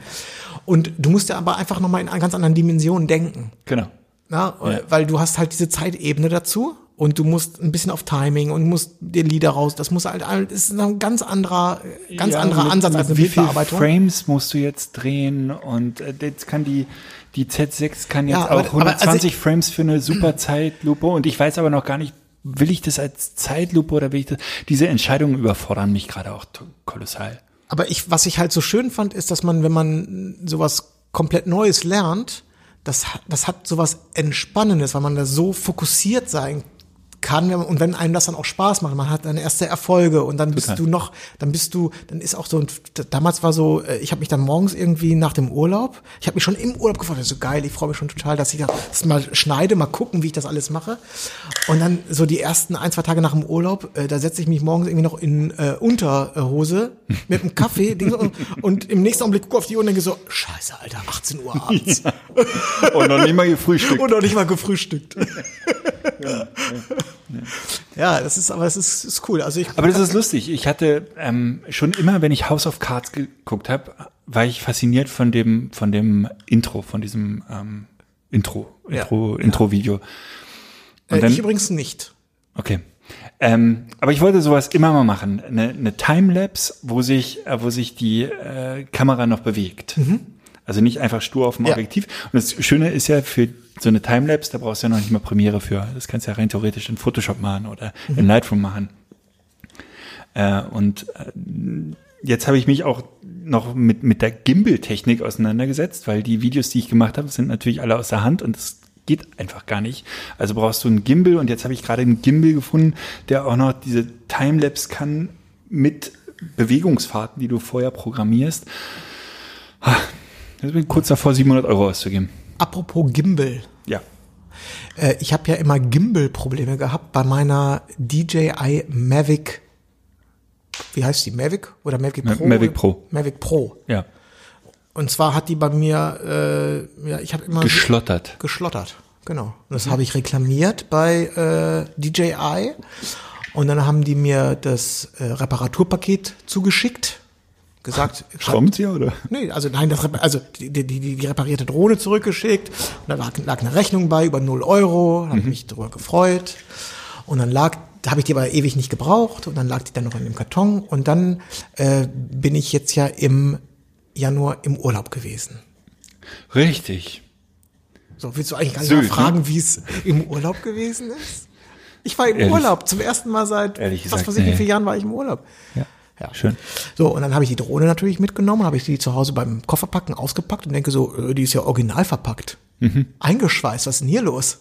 Und du musst ja aber einfach nochmal in einer ganz anderen Dimension denken. Genau. Na, Weil du hast halt diese Zeitebene dazu und du musst ein bisschen auf Timing und musst den Lieder raus. Das muss halt, ist ein ganz anderer, ganz Ja, anderer mit- Ansatz als eine Wie viele Bildbearbeitung. Frames musst du jetzt drehen und äh, jetzt kann die die Z6 kann jetzt Ja, aber- auch aber also 120 ich- Frames für eine super Zeitlupe und ich weiß aber noch gar nicht, will ich das als Zeitlupe oder will ich das? Diese Entscheidungen überfordern mich gerade auch kolossal. Aber ich, was ich halt so schön fand, ist, dass man, wenn man sowas komplett Neues lernt, das, hat- das hat sowas Entspannendes, weil man da so fokussiert sein kann und wenn einem das dann auch Spaß macht, man hat dann erste Erfolge und dann bist Total. du noch, dann bist du, dann ist auch so, ein- damals war so, äh, ich habe mich dann morgens irgendwie nach dem Urlaub, ich habe mich schon im Urlaub gefragt, so geil, ich freue mich schon total, dass ich das mal schneide, mal gucken, wie ich das alles mache und dann so die ersten ein, zwei Tage nach dem Urlaub, äh, da setze ich mich morgens irgendwie noch in äh, Unterhose mit einem Kaffee und, und im nächsten Augenblick gucke auf die Uhr und denke so, scheiße, Alter, 18 Uhr abends Und noch nicht mal gefrühstückt. und noch nicht mal gefrühstückt. Ja, das ist, aber das ist, ist cool. Also ich, Aber das ist lustig. Ich hatte ähm, schon immer, wenn ich House of Cards geguckt habe, war ich fasziniert von dem von dem Intro, von diesem ähm, Intro, Ja. Intro, Intro-Video. Und äh, dann- ich übrigens nicht. Okay. Ähm, aber ich wollte sowas immer mal machen. Eine, eine Timelapse, wo sich, äh, wo sich die äh, Kamera noch bewegt. Also nicht einfach stur auf dem Ja. Objektiv. Und das Schöne ist ja für so eine Timelapse, da brauchst du ja noch nicht mal Premiere für. Das kannst du ja rein theoretisch in Photoshop machen oder in Lightroom machen. Äh, und äh, jetzt habe ich mich auch noch mit, mit der Gimbal-Technik auseinandergesetzt, weil die Videos, die ich gemacht habe, sind natürlich alle aus der Hand und das geht einfach gar nicht. Also brauchst du einen Gimbal und jetzt habe ich gerade einen Gimbal gefunden, der auch noch diese Timelapse kann mit Bewegungsfahrten, die du vorher programmierst. Ich bin kurz davor, 700 Euro auszugeben. Apropos Gimbal. Ja. Äh, ich habe ja immer Gimbal-Probleme gehabt bei meiner DJI Mavic. Wie heißt die? Mavic oder Mavic Ma- Pro? Mavic Pro. Mavic Pro. Ja. Und zwar hat die bei mir, äh, ja, ich habe immer Geschlottert. geschlottert. Genau. Und das habe ich reklamiert bei äh, DJI. Und dann haben die mir das äh, Reparaturpaket zugeschickt. Gesagt, Schraubenzieher oder? Nee, also nein, das, also die, die, die, die reparierte Drohne zurückgeschickt. Und da lag, lag eine Rechnung bei über 0 Euro. Da habe ich mich darüber gefreut. Und dann lag, da habe ich die aber ewig nicht gebraucht. Und dann lag die dann noch in dem Karton. Und dann äh, bin ich jetzt ja im Januar im Urlaub gewesen. Richtig. So, willst du eigentlich gar nicht Sylt, mal fragen, wie es im Urlaub gewesen ist? Ich war im Ehrlich? Urlaub. Zum ersten Mal seit Ehrlich was gesagt, weiß ich, wie vielen Jahren war ich im Urlaub. Ja. Ja. Schön. So, und dann habe ich die Drohne natürlich mitgenommen, habe ich die zu Hause beim Kofferpacken ausgepackt und denke so, äh, die ist ja original verpackt. Eingeschweißt, was ist denn hier los?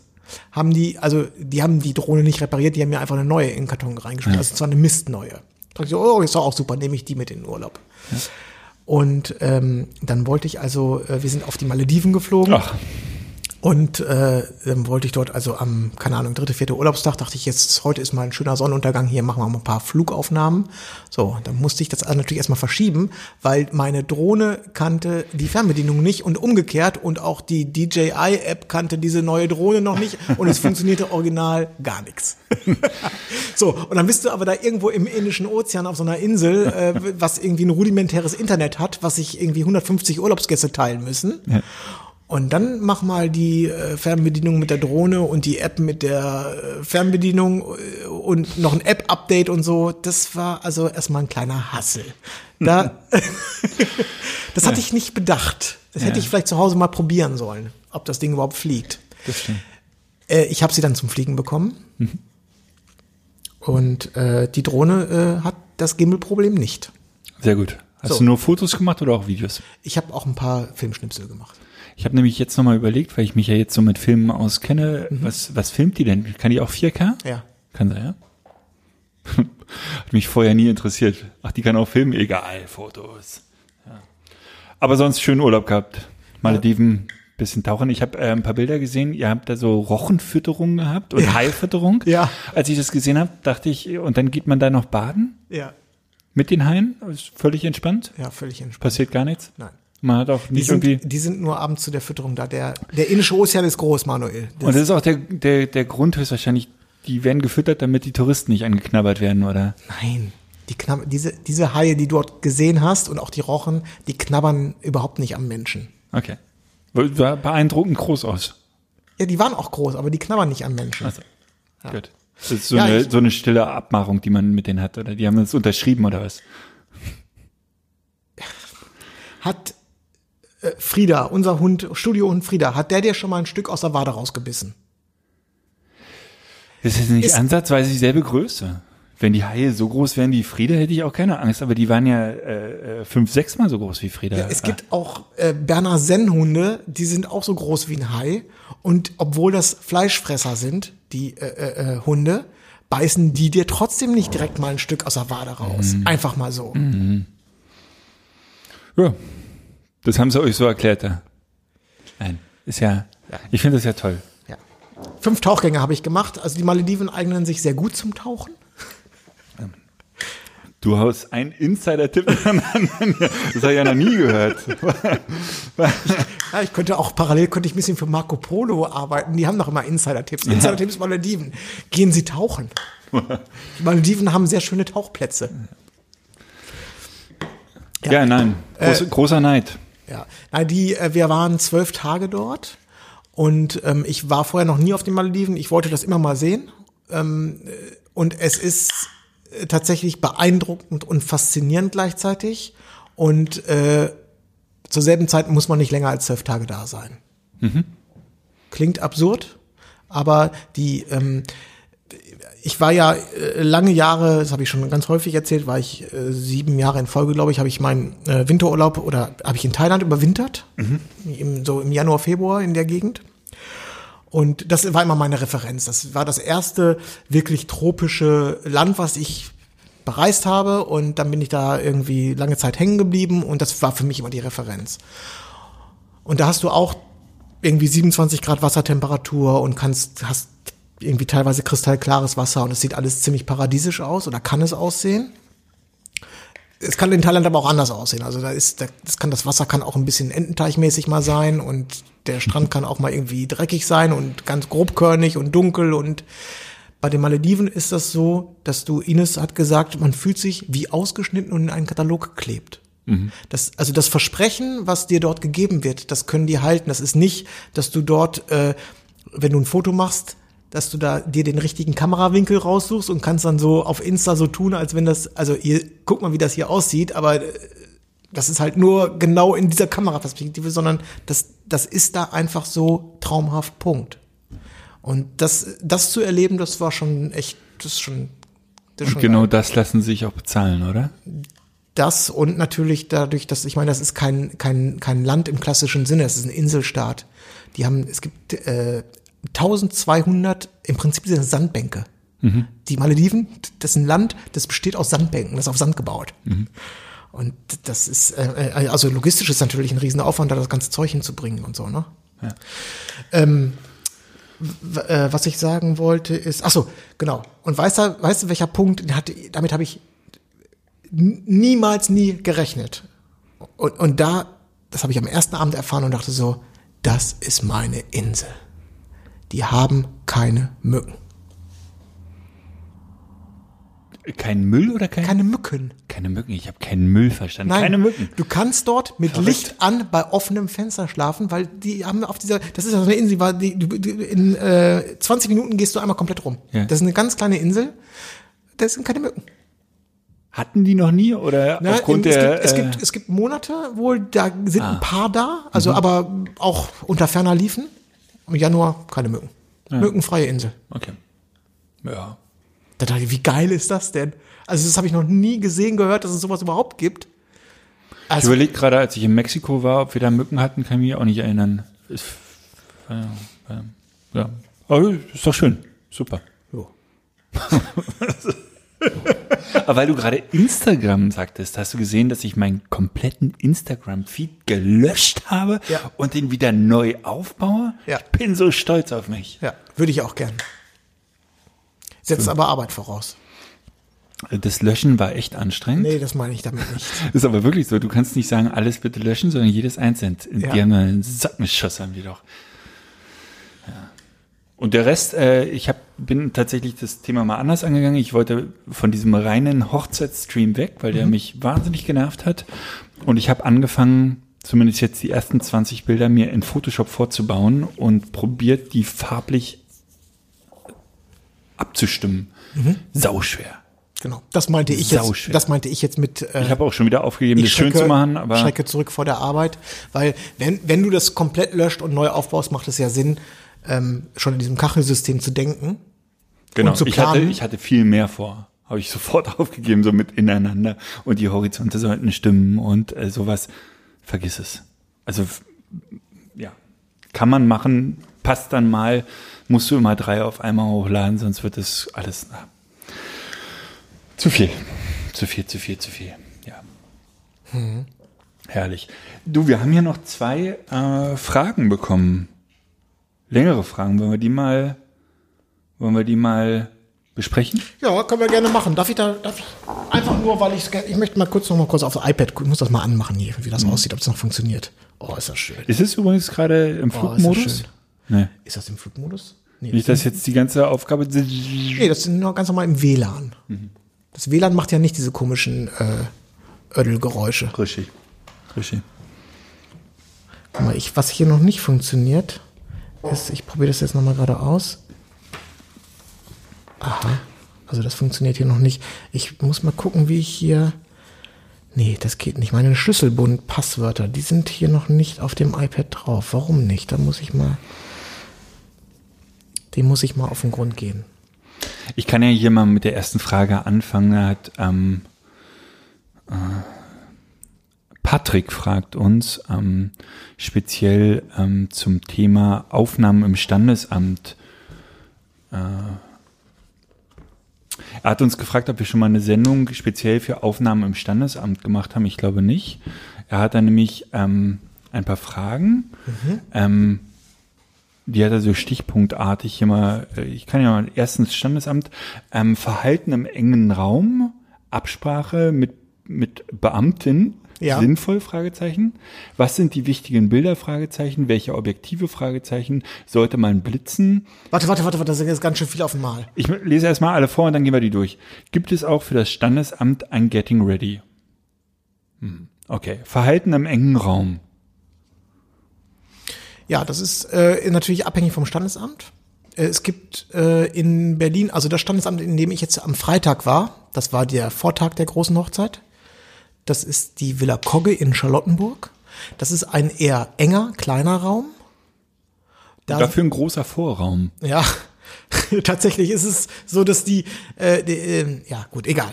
Haben die, also die haben die Drohne nicht repariert, die haben mir einfach eine neue in den Karton reingeschmissen. Also zwar eine Mistneue. Da dachte ich so, oh, ist doch auch super, nehme ich die mit in den Urlaub. Und ähm, dann wollte ich also, äh, wir sind auf die Malediven geflogen. Ach, Und äh, dann wollte ich dort also am, keine Ahnung, dritte, vierte Urlaubstag, dachte ich, jetzt heute ist mal ein schöner Sonnenuntergang, hier machen wir mal ein paar Flugaufnahmen. So, dann musste ich das natürlich erstmal verschieben, weil meine Drohne kannte die Fernbedienung nicht und umgekehrt und auch die DJI-App kannte diese neue Drohne noch nicht und es funktionierte original gar nichts. so, und dann bist du aber da irgendwo im Indischen Ozean auf so einer Insel, äh, was irgendwie ein rudimentäres Internet hat, was sich irgendwie 150 Urlaubsgäste teilen müssen. Und dann mach mal die äh, Fernbedienung mit der Drohne und die App mit der äh, Fernbedienung äh, und noch ein App-Update und so. Das war also erstmal ein kleiner Hassel. Da, das hatte ich nicht bedacht. Das hätte ich vielleicht zu Hause mal probieren sollen, ob das Ding überhaupt fliegt. Äh, ich habe sie dann zum Fliegen bekommen. Und äh, die Drohne äh, hat das Gimbal-Problem nicht. Sehr gut. Hast So. du nur Fotos gemacht oder auch Videos? Ich habe auch ein paar Filmschnipsel gemacht. Ich habe nämlich jetzt nochmal überlegt, weil ich mich ja jetzt so mit Filmen auskenne, was, was filmt die denn? Kann die auch 4K? Ja. Kann sie, ja? Hat mich vorher nie interessiert. Ach, die kann auch filmen? Egal, Fotos. Ja. Aber sonst schön Urlaub gehabt. Malediven, bisschen tauchen. Ich habe äh, ein paar Bilder gesehen. Ihr habt da so Rochenfütterung gehabt und Ja. Haifütterung. Ja. Als ich das gesehen habe, dachte ich, und dann geht man da noch baden Ja. mit den Haien? Ist völlig entspannt? Ja, völlig entspannt. Passiert gar nichts? Nein. Man hat auch Die nicht sind, irgendwie. die sind nur abends zu der Fütterung da. Der, der Indische Ozean ist groß, Manuel. Das, Und das ist auch der, der, der Grund höchstwahrscheinlich, die werden gefüttert, damit die Touristen nicht angeknabbert werden, oder? nein, die knabbern, diese, diese Haie, die du dort gesehen hast und auch die Rochen, die knabbern überhaupt nicht am Menschen. Okay. War beeindruckend groß aus. Ja, die waren auch groß, aber die knabbern nicht am Menschen. Also, gut. Das ist so, Ja, eine, so eine stille Abmachung, die man mit denen hat, oder? Die haben das unterschrieben, oder was? Hat äh, Frieda, unser Hund, Studiohund Frieda, hat der dir schon mal ein Stück aus der Wade rausgebissen? Das ist nicht Ist- ansatzweise dieselbe Größe. Wenn die Haie so groß wären wie Frieda, hätte ich auch keine Angst, aber die waren ja äh, äh, fünf, sechs Mal so groß wie Frieda. Ja, es gibt auch äh, Berner Sennhunde, die sind auch so groß wie ein Hai. Und obwohl das Fleischfresser sind, die äh, äh, äh, Hunde, beißen die dir trotzdem nicht direkt mal ein Stück aus der Wade raus. Einfach mal so. Ja, das haben sie euch so erklärt, ja. Nein, ist ja, ich finde das ja toll. Ja. Fünf Tauchgänge habe ich gemacht. Also die Malediven eignen sich sehr gut zum Tauchen. Du haust einen Insider-Tipp das habe ich ja noch nie gehört. Ja, ich könnte auch parallel könnte ich ein bisschen für Marco Polo arbeiten. Die haben noch immer Insider-Tipps. Insider-Tipps Malediven. Gehen Sie tauchen. Die Malediven haben sehr schöne Tauchplätze. Ja, nein, Groß, großer Neid. Ja, Nein, die, äh, wir waren zwölf Tage dort und ähm, ich war vorher noch nie auf den Malediven. Ich wollte das immer mal sehen. Ähm, äh, und es ist äh, tatsächlich beeindruckend und faszinierend gleichzeitig. Und äh, zur selben Zeit muss man nicht länger als zwölf Tage da sein. Klingt absurd, aber die, ähm, ich war ja äh, lange Jahre, das habe ich schon ganz häufig erzählt, war ich äh, sieben Jahre in Folge, glaube ich, habe ich meinen äh, Winterurlaub oder habe ich in Thailand überwintert, Im, so im Januar, Februar in der Gegend. Und das war immer meine Referenz. Das war das erste wirklich tropische Land, was ich bereist habe. Und dann bin ich da irgendwie lange Zeit hängen geblieben und das war für mich immer die Referenz. Und da hast du auch irgendwie 27 Grad Wassertemperatur und kannst, hast irgendwie teilweise kristallklares Wasser und es sieht alles ziemlich paradiesisch aus oder kann es aussehen. Es kann in Thailand aber auch anders aussehen. Also da ist, da, das kann, das Wasser kann auch ein bisschen ententeichmäßig mal sein und der Strand kann auch mal irgendwie dreckig sein und ganz grobkörnig und dunkel und bei den Malediven ist das so, dass du, Ines hat gesagt, man fühlt sich wie ausgeschnitten und in einen Katalog geklebt. Das, also das Versprechen, was dir dort gegeben wird, das können die halten. Das ist nicht, dass du dort, äh, wenn du ein Foto machst, dass du da dir den richtigen Kamerawinkel raussuchst und kannst dann so auf Insta so tun, als wenn das, also ihr guck mal, wie das hier aussieht, aber äh, das ist halt nur genau in dieser Kameraperspektive, sondern das, das ist da einfach so traumhaft, Punkt. Und das, das zu erleben, das war schon echt, das ist schon, das ist schon Genau geil. das lassen sie sich auch bezahlen, oder? das und natürlich dadurch, dass ich meine, das ist kein kein kein Land im klassischen Sinne, es ist ein Inselstaat. Die haben es gibt äh, 1200 im Prinzip sind das Sandbänke. Die Malediven, das ist ein Land, das besteht aus Sandbänken, das ist auf Sand gebaut. Und das ist äh, äh, also logistisch ist natürlich ein Riesenaufwand, da das ganze Zeug hinzubringen und so, ne? Ähm, w- äh, was ich sagen wollte ist, ach so, genau. Und weißt du, weißt du, welcher Punkt, hatte, damit habe ich niemals nie gerechnet. Und, und da, das habe ich am ersten Abend erfahren und dachte so, das ist meine Insel. Die haben keine Mücken. Kein Müll oder kein? Keine Mücken. keine Mücken. Ich habe keinen Müll verstanden. Nein, Keine Mücken. Du kannst dort mit Verrückt. Licht an bei offenem Fenster schlafen, weil die haben auf dieser, das ist ja so eine Insel, die war, die, du, in äh, 20 Minuten gehst du einmal komplett rum. Ja. Das ist eine ganz kleine Insel. Das sind keine Mücken. Hatten die noch nie oder Na, aufgrund in, der? es, gibt, es, äh, gibt, es gibt Monate, wohl, da sind Ah. ein paar da, Mhm. also aber auch unter ferner liefen. Im Januar keine Mücken. Mückenfreie Insel. okay. Ja. Da dachte ich, wie geil ist das denn? Also das habe ich noch nie gesehen, gehört, dass es sowas überhaupt gibt. Ich Also, überlege gerade, als ich in Mexiko war, ob wir da Mücken hatten, kann ich mich auch nicht erinnern. Ist, äh, äh, ja. Aber ist doch schön. Super. jo. Aber weil du gerade Instagram sagtest, hast du gesehen, dass ich meinen kompletten Instagram-Feed gelöscht habe Ja. und den wieder neu aufbaue? Ja. Ich bin so stolz auf mich. Ja, würde ich auch gern. Setzt aber Arbeit voraus. Das Löschen war echt anstrengend. Nee, das meine ich damit nicht. Ist aber wirklich so. Du kannst nicht sagen, alles bitte löschen, sondern jedes einzeln. Ja. Die haben einen Sackenschuss, haben die doch. Und der Rest, äh, ich hab, bin tatsächlich das Thema mal anders angegangen. Ich wollte von diesem reinen Hochzeitsstream weg, weil der mich wahnsinnig genervt hat. Und ich habe angefangen, zumindest jetzt die ersten 20 Bilder mir in Photoshop vorzubauen und probiert, die farblich abzustimmen. Sauschwer. Genau. Das meinte ich jetzt. Sauschwer. Das meinte ich jetzt mit. Äh, Ich habe auch schon wieder aufgegeben, das schön zu machen, aber schrecke zurück vor der Arbeit, weil wenn wenn du das komplett löscht und neu aufbaust, macht es ja Sinn, ähm, schon in diesem Kachelsystem zu denken. Genau, Und zu ich hatte, ich hatte viel mehr vor. Habe ich sofort aufgegeben, so mit ineinander. Und die Horizonte sollten stimmen und äh, sowas. Vergiss es. Also, ja. Kann man machen, passt dann mal. Musst du immer drei auf einmal hochladen, sonst wird es alles na, zu viel. Zu viel, zu viel, zu viel. Ja. Herrlich. Du, wir haben hier noch zwei äh, Fragen bekommen. Längere Fragen. Wollen wir die mal wollen wir die mal besprechen? Ja, können wir gerne machen. Darf ich da, darf ich einfach nur, weil ich ich möchte mal kurz noch mal kurz aufs iPad, gucken. ich muss das mal anmachen hier, wie das aussieht, ob es noch funktioniert. Oh, ist das schön. Ist es übrigens gerade im Oh, ist das Flugmodus? nee. Ist das im Flugmodus? Nee, Nicht, dass jetzt die ganze Aufgabe. nee, das ist nur ganz normal im WLAN. Das WLAN macht ja nicht diese komischen äh, Ödelgeräusche. Richtig. Richtig. Guck mal, ich, was hier noch nicht funktioniert, ich probiere das jetzt nochmal gerade aus. Aha. Also das funktioniert hier noch nicht. Ich muss mal gucken, wie ich hier. Nee, das geht nicht. Meine Schlüsselbund-Passwörter, die sind hier noch nicht auf dem iPad drauf. Warum nicht? Da muss ich mal. Dem muss ich mal auf den Grund gehen. Ich kann ja hier mal mit der ersten Frage anfangen. Da hat ähm, äh, Patrick fragt uns ähm, speziell ähm, zum Thema Aufnahmen im Standesamt. Äh, er hat uns gefragt, ob wir schon mal eine Sendung speziell für Aufnahmen im Standesamt gemacht haben. Ich glaube nicht. Er hat dann nämlich ähm, ein paar Fragen. Ähm, die hat er so stichpunktartig hier mal, äh, ich kann ja mal erstens Standesamt, ähm, Verhalten im engen Raum, Absprache mit, mit Beamten, Ja. sinnvoll, Fragezeichen. Was sind die wichtigen Bilder, Fragezeichen? Welche Objektive, Fragezeichen? Sollte man blitzen? Warte, warte, warte, warte, da sind jetzt ganz schön viel auf einmal. Ich lese erstmal alle vor und dann gehen wir die durch. Gibt es auch für das Standesamt ein Getting Ready? Hm, Okay. Verhalten im engen Raum. Ja, das ist äh, natürlich abhängig vom Standesamt. Äh, Es gibt äh, in Berlin, also das Standesamt, in dem ich jetzt am Freitag war, das war der Vortag der großen Hochzeit. Das ist die Villa Kogge in Charlottenburg. Das ist ein eher enger, kleiner Raum. Da, Dafür ein großer Vorraum. ja, tatsächlich ist es so, dass die, äh, die äh, ja gut, egal.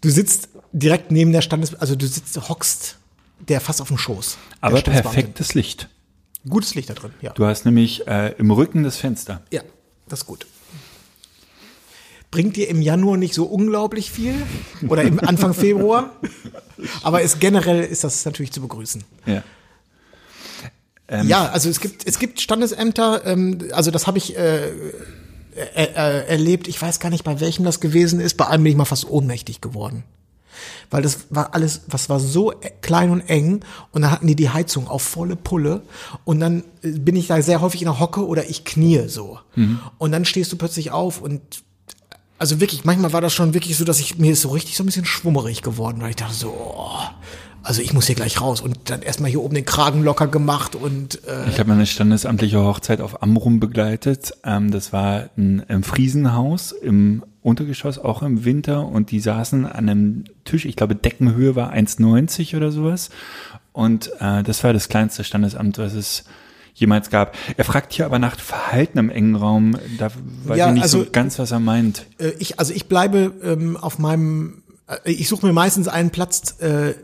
Du sitzt direkt neben der Standes, also du sitzt, hockst der fast auf dem Schoß. Aber perfektes Licht. Gutes Licht da drin, ja. Du hast nämlich äh, im Rücken das Fenster. Ja, das ist gut. Bringt dir im Januar nicht so unglaublich viel oder im Anfang Februar, aber ist generell ist das natürlich zu begrüßen. Ja. ja, also es gibt es gibt Standesämter, ähm, also das habe ich äh, er, er, erlebt. Ich weiß gar nicht, bei welchem das gewesen ist. Bei einem bin ich mal fast ohnmächtig geworden. Weil das war alles, was war so e- klein und eng und dann hatten die die Heizung auf volle Pulle und dann äh, bin ich da sehr häufig in der Hocke oder ich knie so. Und dann stehst du plötzlich auf und also wirklich, manchmal war das schon wirklich so, dass ich mir ist so richtig so ein bisschen schwummerig geworden, weil ich dachte so, oh, also ich muss hier gleich raus und dann erstmal hier oben den Kragen locker gemacht und äh, Ich habe meine standesamtliche Hochzeit auf Amrum begleitet. Ähm, das war ein, ein Friesenhaus im Untergeschoss, auch im Winter. Und die saßen an einem Tisch, ich glaube Deckenhöhe war 1,90 oder sowas. Und äh, das war das kleinste Standesamt, was es jemals gab. Er fragt hier aber nach Verhalten im engen Raum. Da weiß Ja, ich nicht also- so ganz, was er meint. äh, ich, also ich bleibe ähm, auf meinem, äh, ich suche mir meistens einen Platz äh,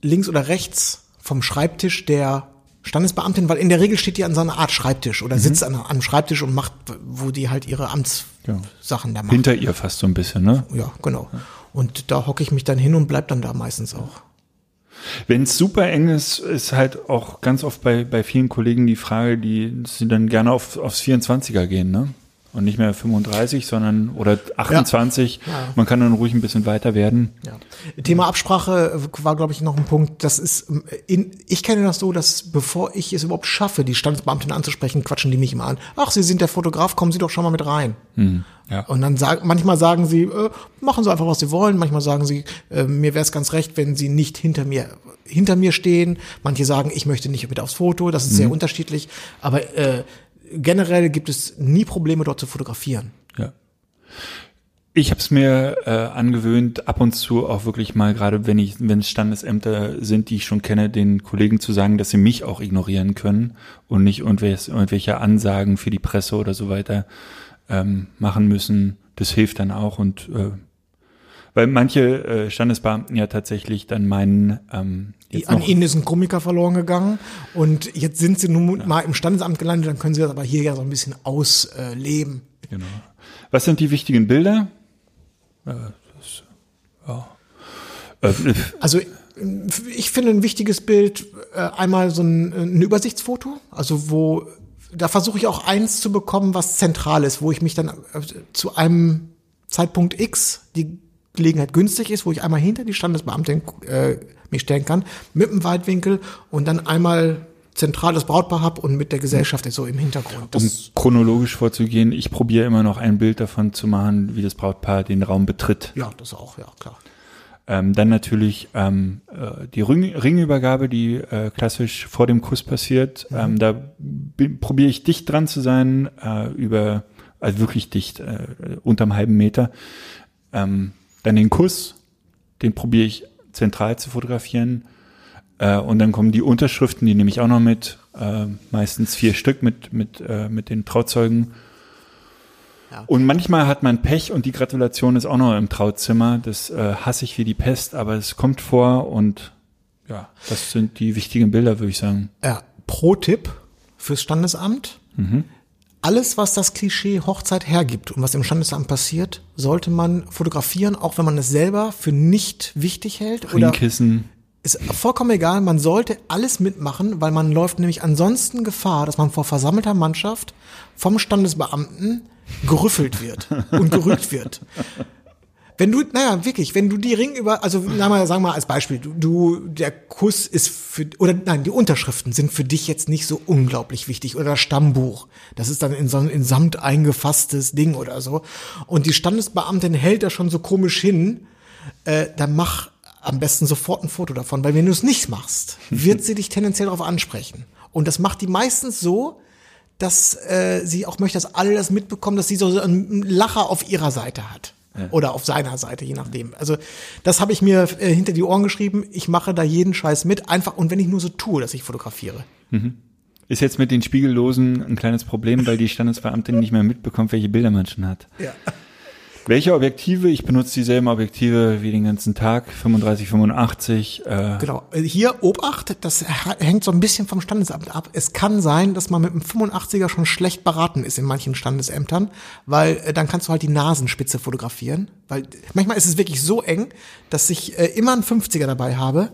links oder rechts vom Schreibtisch der Standesbeamtin, weil in der Regel steht die an so einer Art Schreibtisch oder sitzt an einem Schreibtisch und macht, wo die halt ihre Amtssachen da macht. Hinter ihr fast so ein bisschen, ne? Ja, genau. Und da hocke ich mich dann hin und bleib dann da meistens auch. Wenn es super eng ist, ist halt auch ganz oft bei, bei vielen Kollegen die Frage, die sie dann gerne auf, aufs 24er gehen, ne? Und nicht mehr 35, sondern oder 28. Ja. Man kann dann ruhig ein bisschen weiter werden. Ja. Thema Absprache war, glaube ich, noch ein Punkt. Das ist, ähm, in, ich kenne das so, dass bevor ich es überhaupt schaffe, die Standesbeamtin anzusprechen, quatschen die mich immer an. Ach, Sie sind der Fotograf, kommen Sie doch schon mal mit rein. Ja. Und dann sagen, manchmal sagen sie, äh, machen Sie einfach, was Sie wollen. Manchmal sagen sie, äh, mir wäre es ganz recht, wenn Sie nicht hinter mir hinter mir stehen. Manche sagen, ich möchte nicht mit aufs Foto. Das ist sehr unterschiedlich. Aber äh, generell gibt es nie Probleme, dort zu fotografieren. Ja. Ich habe es mir äh, angewöhnt, ab und zu auch wirklich mal, gerade wenn ich, wenn es Standesämter sind, die ich schon kenne, den Kollegen zu sagen, dass sie mich auch ignorieren können und nicht irgendwelche, irgendwelche Ansagen für die Presse oder so weiter ähm, machen müssen. Das hilft dann auch und äh, weil manche äh, Standesbeamten ja tatsächlich dann meinen, ähm, jetzt An noch, ihnen ist ein Komiker verloren gegangen und jetzt sind sie nun mal im Standesamt gelandet, dann können sie das aber hier ja so ein bisschen ausleben. genau. Was sind die wichtigen Bilder? Äh, das, ja. Äh, Also ich finde ein wichtiges Bild äh, einmal so ein, ein Übersichtsfoto, also wo da versuche ich auch eins zu bekommen, was zentral ist, wo ich mich dann äh, zu einem Zeitpunkt X die Gelegenheit günstig ist, wo ich einmal hinter die Standesbeamtin äh, mich stellen kann mit einem Weitwinkel und dann einmal zentral das Brautpaar hab und mit der Gesellschaft so im Hintergrund. um Das, chronologisch vorzugehen, ich probiere immer noch ein Bild davon zu machen, wie das Brautpaar den Raum betritt. ja, das auch, ja klar. Ähm, dann natürlich ähm, äh, die Ring Ringübergabe, die äh, klassisch vor dem Kuss passiert. Ähm, da probiere ich dicht dran zu sein, äh, über, also wirklich dicht, äh, unterm halben Meter. Ähm, dann den Kuss, den probiere ich zentral zu fotografieren. Äh, und dann kommen die Unterschriften, die nehme ich auch noch mit, äh, meistens vier Stück mit, mit, äh, mit den Trauzeugen. Ja. Und manchmal hat man Pech und die Gratulation ist auch noch im Trauzimmer. Das äh, hasse ich wie die Pest, aber es kommt vor und ja, das sind die wichtigen Bilder, würde ich sagen. Ja, Pro-Tipp fürs Standesamt. Alles, was das Klischee Hochzeit hergibt und was im Standesamt passiert, sollte man fotografieren, auch wenn man es selber für nicht wichtig hält. Oder Ringkissen, ist vollkommen egal, man sollte alles mitmachen, weil man läuft nämlich ansonsten Gefahr, dass man vor versammelter Mannschaft vom Standesbeamten gerüffelt wird und gerügt wird. Wenn du, naja, wirklich, wenn du die Ring über, also na mal, sagen wir mal als Beispiel, du, du, der Kuss ist für, oder nein, die Unterschriften sind für dich jetzt nicht so unglaublich wichtig oder das Stammbuch. Das ist dann in so ein in Samt eingefasstes Ding oder so. Und die Standesbeamtin hält da schon so komisch hin, äh, dann mach am besten sofort ein Foto davon, weil wenn du es nicht machst, wird sie dich tendenziell darauf ansprechen. Und das macht die meistens so, dass äh, sie auch möchte, dass alle das mitbekommen, dass sie so einen Lacher auf ihrer Seite hat. Oder auf seiner Seite, je nachdem. Also das habe ich mir äh, hinter die Ohren geschrieben. Ich mache da jeden Scheiß mit, einfach und wenn ich nur so tue, dass ich fotografiere. ist jetzt mit den Spiegellosen ein kleines Problem, weil die Standesbeamtin nicht mehr mitbekommt, welche Bilder man schon hat. Ja. Welche Objektive? Ich benutze dieselben Objektive wie den ganzen Tag, 35, 85. Äh, Genau. Äh, Hier Obacht, das hängt so ein bisschen vom Standesamt ab. Es kann sein, dass man mit einem 85er schon schlecht beraten ist in manchen Standesämtern, weil äh, dann kannst du halt die Nasenspitze fotografieren. Weil manchmal ist es wirklich so eng, dass ich äh, immer einen 50er dabei habe.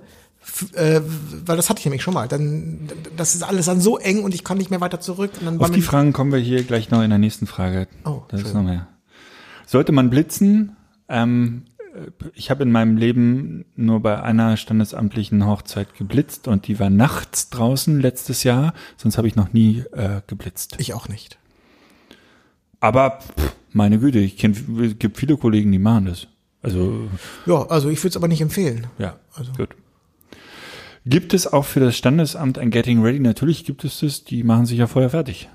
Äh, weil das hatte ich nämlich schon mal. Dann, das ist alles dann so eng und ich kann nicht mehr weiter zurück. Und dann Auf die Fragen kommen wir hier gleich noch in der nächsten Frage. Oh, das ist noch mehr. Sollte man blitzen? Ähm, ich habe in meinem Leben nur bei einer standesamtlichen Hochzeit geblitzt und die war nachts draußen letztes Jahr. Sonst habe ich noch nie äh, geblitzt. ich auch nicht. Aber pff, meine Güte, ich kenne, es gibt viele Kollegen, die machen das. Also Ja, also ich würde es aber nicht empfehlen. ja, Also- gut. Gibt es auch für das Standesamt ein Getting Ready? Natürlich gibt es das. Die machen sich ja vorher fertig.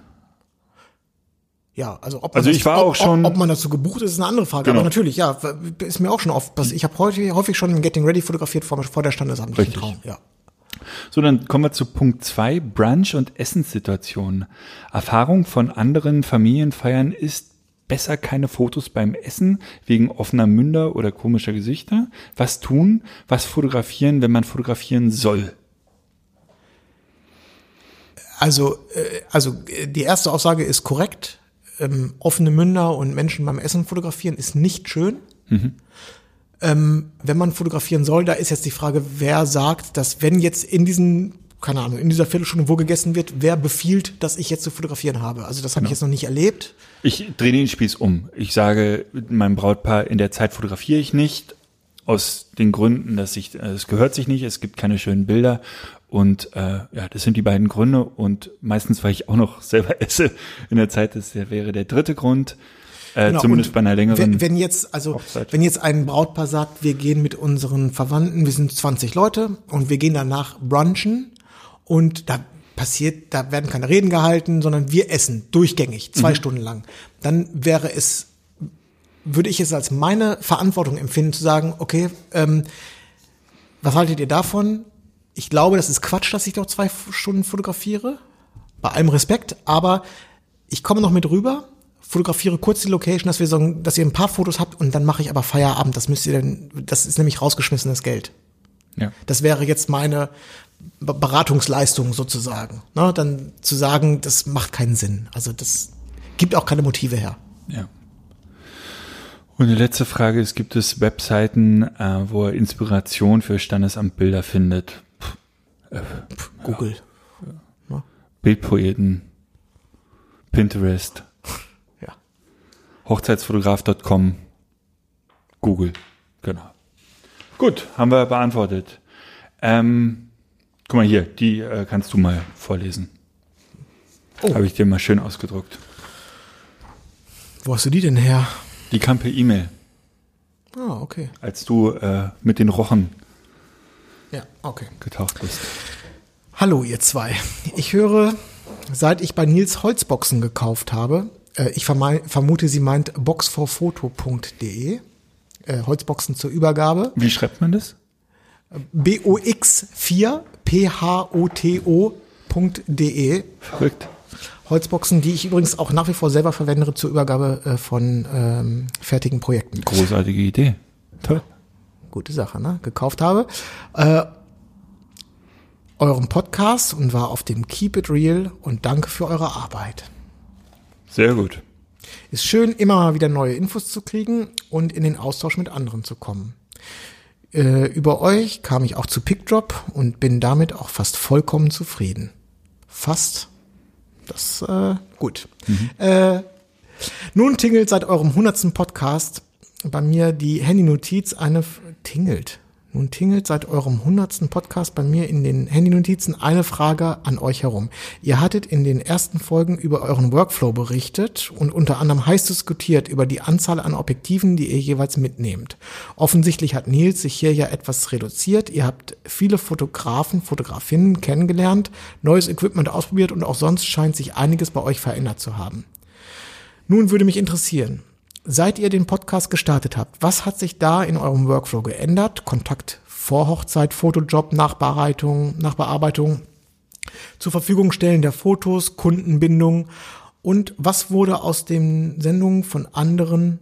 Ja, also ob man Also das, ich war ob, auch schon- ob, ob man dazu gebucht ist, ist eine andere Frage. Genau. Aber natürlich, ja, ist mir auch schon oft passiert. Ich habe häufig, häufig schon ein Getting Ready fotografiert vor, vor der standesamtlichen. Trauung. Ja. So, dann kommen wir zu Punkt zwei: Brunch- und Essenssituationen. Erfahrung von anderen Familienfeiern ist besser keine Fotos beim Essen wegen offener Münder oder komischer Gesichter. Was tun? Was fotografieren, wenn man fotografieren soll? Also, äh, also äh, die erste Aussage ist korrekt. Ähm, offene Münder und Menschen beim Essen fotografieren ist nicht schön. Ähm, wenn man fotografieren soll, da ist jetzt die Frage, wer sagt, dass wenn jetzt in diesen keine Ahnung, in dieser Viertelstunde, wo gegessen wird, wer befiehlt, dass ich jetzt zu fotografieren habe. Also das habe ich jetzt noch nicht erlebt. Ich drehe den Spieß um. Ich sage meinem Brautpaar, in der Zeit fotografiere ich nicht. Aus den Gründen, dass ich, äh, es gehört sich nicht, es gibt keine schönen Bilder. Und äh, ja, das sind die beiden Gründe. Und meistens, weil ich auch noch selber esse in der Zeit, das wäre der dritte Grund. Äh, Genau, zumindest bei einer längeren. Wenn, wenn jetzt, also Hochzeit. wenn jetzt ein Brautpaar sagt, wir gehen mit unseren Verwandten, wir sind 20 Leute und wir gehen danach brunchen und da passiert, da werden keine Reden gehalten, sondern wir essen durchgängig, Mhm. zwei Stunden lang. Dann wäre es, würde ich es als meine Verantwortung empfinden, zu sagen, okay, ähm, was haltet ihr davon? Ich glaube, das ist Quatsch, dass ich noch zwei Stunden fotografiere. Bei allem Respekt, aber ich komme noch mit rüber, fotografiere kurz die Location, dass wir sagen, dass ihr ein paar Fotos habt und dann mache ich aber Feierabend. Das müsst ihr dann, das ist nämlich rausgeschmissenes Geld. ja. Das wäre jetzt meine Be- Beratungsleistung sozusagen. Ne, dann zu sagen, das macht keinen Sinn. Also das gibt auch keine Motive her. Ja. Und die letzte Frage ist, gibt es Webseiten, äh, wo er Inspiration für Standesamtbilder findet? Google. Bildpoeten, Pinterest, Ja. Hochzeitsfotograf.com, Google. Genau. Gut, haben wir beantwortet. Ähm, guck mal hier, die äh, kannst du mal vorlesen. Oh. Habe ich dir mal schön ausgedruckt. Wo hast du die denn her? Die kam per E-Mail, Ah, okay. als du äh, mit den Rochen Ja, okay. getaucht bist. Hallo, ihr zwei. Ich höre, seit ich bei Nils Holzboxen gekauft habe, äh, ich vermute, sie meint boxforfoto.de, äh, Holzboxen zur Übergabe, Wie schreibt man das? box4 photo.de, Verrückt. Holzboxen, die ich übrigens auch nach wie vor selber verwende zur Übergabe äh, von ähm, fertigen Projekten. Großartige Idee. Toll. Gute Sache, ne? Gekauft habe. Äh, euren Podcast und war auf dem Keep It Real und danke für eure Arbeit. Sehr gut. Ist schön, immer mal wieder neue Infos zu kriegen und in den Austausch mit anderen zu kommen. Äh, über euch kam ich auch zu PickDrop und bin damit auch fast vollkommen zufrieden. Fast. Das, äh, gut. Äh, nun tingelt seit eurem hundertsten Podcast bei mir die Handynotiz eine, tingelt. Nun tingelt seit eurem hundertsten Podcast bei mir in den Handynotizen eine Frage an euch herum. Ihr hattet in den ersten Folgen über euren Workflow berichtet und unter anderem heiß diskutiert über die Anzahl an Objektiven, die ihr jeweils mitnehmt. Offensichtlich hat Nils sich hier ja etwas reduziert. Ihr habt viele Fotografen, Fotografinnen kennengelernt, neues Equipment ausprobiert und auch sonst scheint sich einiges bei euch verändert zu haben. Nun würde mich interessieren, seit ihr den Podcast gestartet habt, was hat sich da in eurem Workflow geändert? Kontakt vor Hochzeit, Fotojob, Nachbearbeitung, Nachbearbeitung, zur Verfügung stellen der Fotos, Kundenbindung und was wurde aus den Sendungen von anderen,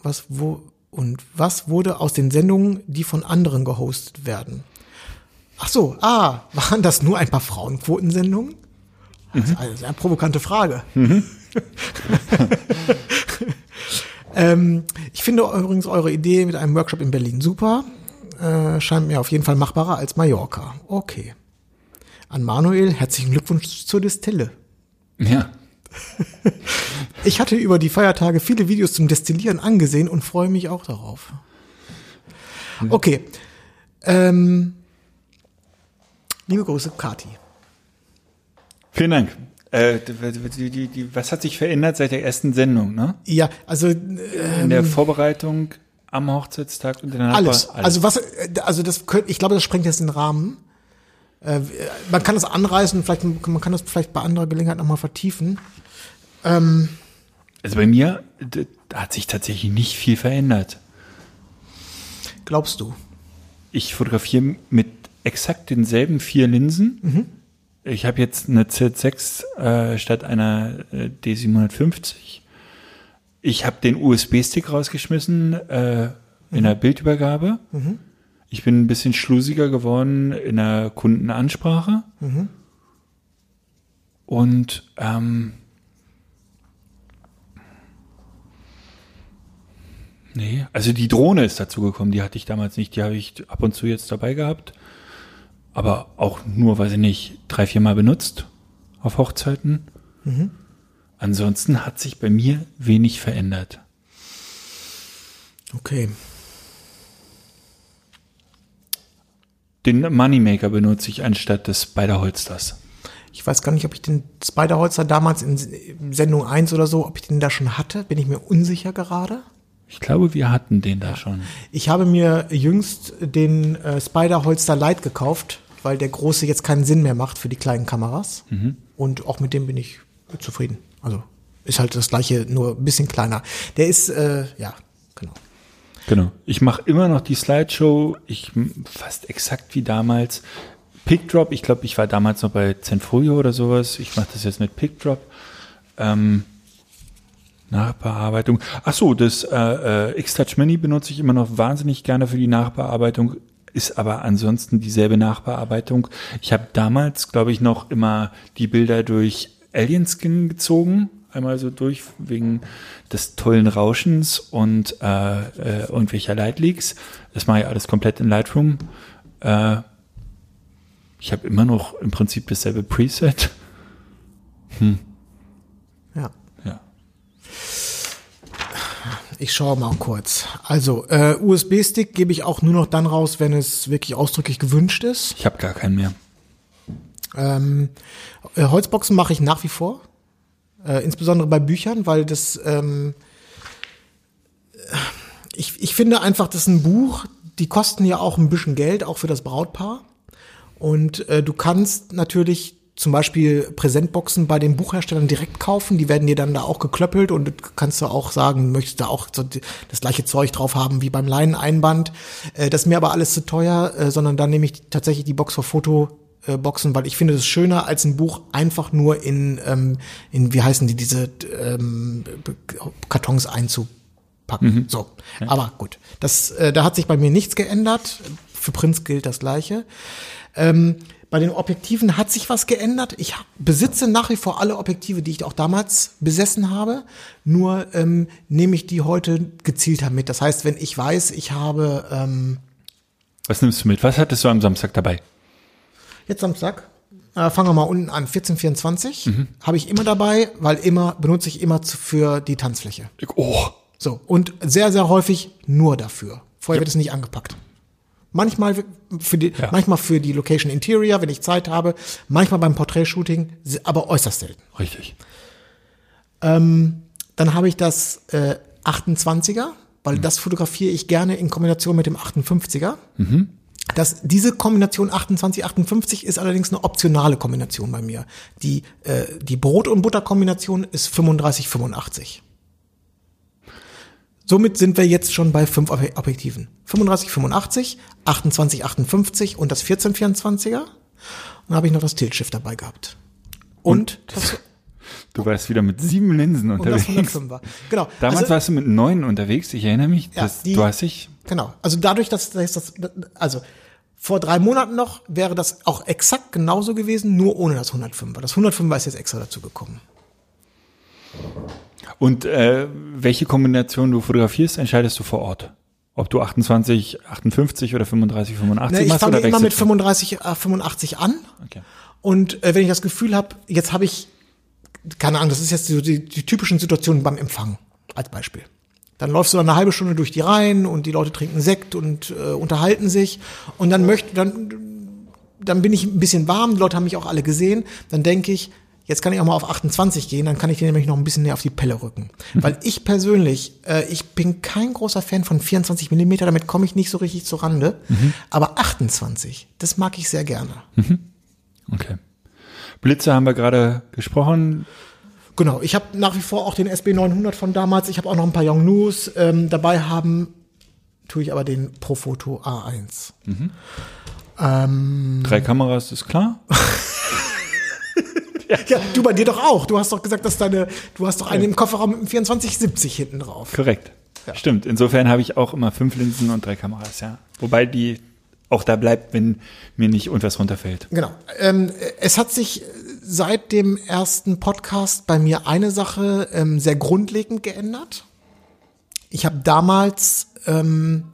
was wo und was wurde aus den Sendungen, die von anderen gehostet werden? Ach so, ah, waren das nur ein paar Frauenquotensendungen? Das ist eine sehr provokante Frage. ähm, ich finde übrigens eure Idee mit einem Workshop in Berlin super. Äh, scheint mir auf jeden Fall machbarer als Mallorca. Okay. An Manuel herzlichen Glückwunsch zur Destille. Ja. Ich hatte über die Feiertage viele Videos zum Destillieren angesehen und freue mich auch darauf. Okay. Ähm, liebe Grüße, Kati. Vielen Dank. Äh, die, die, die, was hat sich verändert seit der ersten Sendung, ne? Ja, also äh, In der Vorbereitung am Hochzeitstag und der alles. Nachbar- Also was, äh, also das könnte, ich glaube, das sprengt jetzt den Rahmen. Äh, man kann das anreißen, vielleicht, man kann das vielleicht bei anderer Gelegenheit nochmal vertiefen. Also bei mir hat sich tatsächlich nicht viel verändert. Glaubst du? Ich fotografiere mit exakt denselben vier Linsen. Ich habe jetzt eine Z6 äh, statt einer äh, D750. Ich habe den USB-Stick rausgeschmissen äh, in der Bildübergabe. Ich bin ein bisschen schlusiger geworden in der Kundenansprache. Und ähm, Nee, also die Drohne ist dazu gekommen, die hatte ich damals nicht, die habe ich ab und zu jetzt dabei gehabt. Aber auch nur, weiß ich nicht, drei, vier Mal benutzt auf Hochzeiten. Ansonsten hat sich bei mir wenig verändert. Okay. Den Moneymaker benutze ich anstatt des Spider-Holsters. Ich weiß gar nicht, ob ich den Spider-Holster damals in Sendung 1 oder so, ob ich den da schon hatte. Bin ich mir unsicher gerade. Ich glaube, wir hatten den da schon. Ich habe mir jüngst den äh, Spider-Holster Lite gekauft, weil der große jetzt keinen Sinn mehr macht für die kleinen Kameras. Und auch mit dem bin ich zufrieden. Also ist halt das gleiche, nur ein bisschen kleiner. Der ist, äh, ja, genau. Genau. Ich mache immer noch die Slideshow, ich fast exakt wie damals. Pickdrop, ich glaube, ich war damals noch bei Zenfolio oder sowas. Ich mache das jetzt mit Pickdrop. Ähm, Nachbearbeitung. Ach so, das äh, äh, X-Touch Mini benutze ich immer noch wahnsinnig gerne für die Nachbearbeitung, ist aber ansonsten dieselbe Nachbearbeitung. Ich habe damals, glaube ich, noch immer die Bilder durch Alien Skin gezogen, einmal so durch wegen des tollen Rauschens und äh, äh, irgendwelcher Lightleaks. Das mache ich alles komplett in Lightroom. Äh, ich habe immer noch im Prinzip dasselbe Preset. Ja. Ich schaue mal kurz. Also, äh, USB-Stick gebe ich auch nur noch dann raus, wenn es wirklich ausdrücklich gewünscht ist. Ich habe gar keinen mehr. Ähm, äh, Holzboxen mache ich nach wie vor. Äh, insbesondere bei Büchern, weil das, ähm, ich, ich finde einfach, das ist ein Buch, die kosten ja auch ein bisschen Geld, auch für das Brautpaar. Und äh, du kannst natürlich zum Beispiel Präsentboxen bei den Buchherstellern direkt kaufen. Die werden dir dann da auch geklöppelt und kannst du auch sagen, möchtest du auch so das gleiche Zeug drauf haben wie beim Leineneinband. Äh, das ist mir aber alles zu teuer, äh, sondern dann nehme ich tatsächlich die Box für Foto. äh, Boxen, weil ich finde es schöner als ein Buch einfach nur in, ähm, in wie heißen die, diese ähm, Kartons einzupacken. So, aber gut, das, äh, da hat sich bei mir nichts geändert. Für Prinz gilt das Gleiche. Ähm, bei den Objektiven hat sich was geändert. Ich besitze nach wie vor alle Objektive, die ich auch damals besessen habe. Nur ähm, nehme ich die heute gezielter mit. Das heißt, wenn ich weiß, ich habe ähm, Was nimmst du mit? Was hattest du am Samstag dabei? jetzt Samstag, äh, fangen wir mal unten an, 1424, habe ich immer dabei, weil immer benutze ich immer zu, für die Tanzfläche. Oh, So, und sehr, sehr häufig nur dafür. Vorher wird es nicht angepackt. Manchmal für die, Ja. manchmal für die Location Interior, wenn ich Zeit habe, manchmal beim Porträtshooting, aber äußerst selten. richtig. Dann habe ich das äh, 28er, weil das fotografiere ich gerne in Kombination mit dem 58er. Das, diese Kombination 28-58 ist allerdings eine optionale Kombination bei mir. Die, äh, die Brot- und Butter-Kombination ist 35-85. Somit sind wir jetzt schon bei fünf Ob- Objektiven. 35-85, 28-58 und das 14-24er. Und dann habe ich noch das Tilt-Shift dabei gehabt. Und, das, Du warst wieder mit sieben Linsen und das unterwegs. 105er. Genau. Damals Also- warst du mit neun unterwegs, ich erinnere mich. Ja, die- du hast dich. Genau. Also dadurch, dass, dass das, also vor drei Monaten noch wäre das auch exakt genauso gewesen, nur ohne das 105er. Das 105er ist jetzt extra dazu gekommen. Und äh, welche Kombination du fotografierst, entscheidest du vor Ort. Ob du 28, 58 oder 35, 85 Ne, ich machst fange oder immer mit wechselst du? 35, äh, 85 an. Okay. Und äh, wenn ich das Gefühl habe, jetzt habe ich, keine Ahnung, das ist jetzt so die, die typischen Situationen beim Empfang als Beispiel. Dann läufst du dann eine halbe Stunde durch die Reihen und die Leute trinken Sekt und äh, unterhalten sich. Und dann möchte, dann, dann bin ich ein bisschen warm, die Leute haben mich auch alle gesehen. Dann denke ich, jetzt kann ich auch mal auf 28 gehen, dann kann ich dir nämlich noch ein bisschen näher auf die Pelle rücken. Weil ich persönlich, äh, ich bin kein großer Fan von 24 Millimeter, damit komme ich nicht so richtig zur Rande. Aber 28, das mag ich sehr gerne. okay. Blitze haben wir gerade gesprochen. Genau, ich habe nach wie vor auch den SB900 von damals. Ich habe auch noch ein paar Yongnus ähm, dabei haben. Tue ich aber den Profoto A1. Drei Kameras ist klar. Ja, du bei dir doch auch. Du hast doch gesagt, dass deine, du hast doch eine im Kofferraum mit einem 2470 hinten drauf. Korrekt. Stimmt. Insofern habe ich auch immer fünf Linsen und drei Kameras, ja. Wobei die auch da bleibt, wenn mir nicht irgendwas runterfällt. Genau. Ähm, es hat sich seit dem ersten Podcast bei mir eine Sache ähm, sehr grundlegend geändert. Ich habe damals ähm,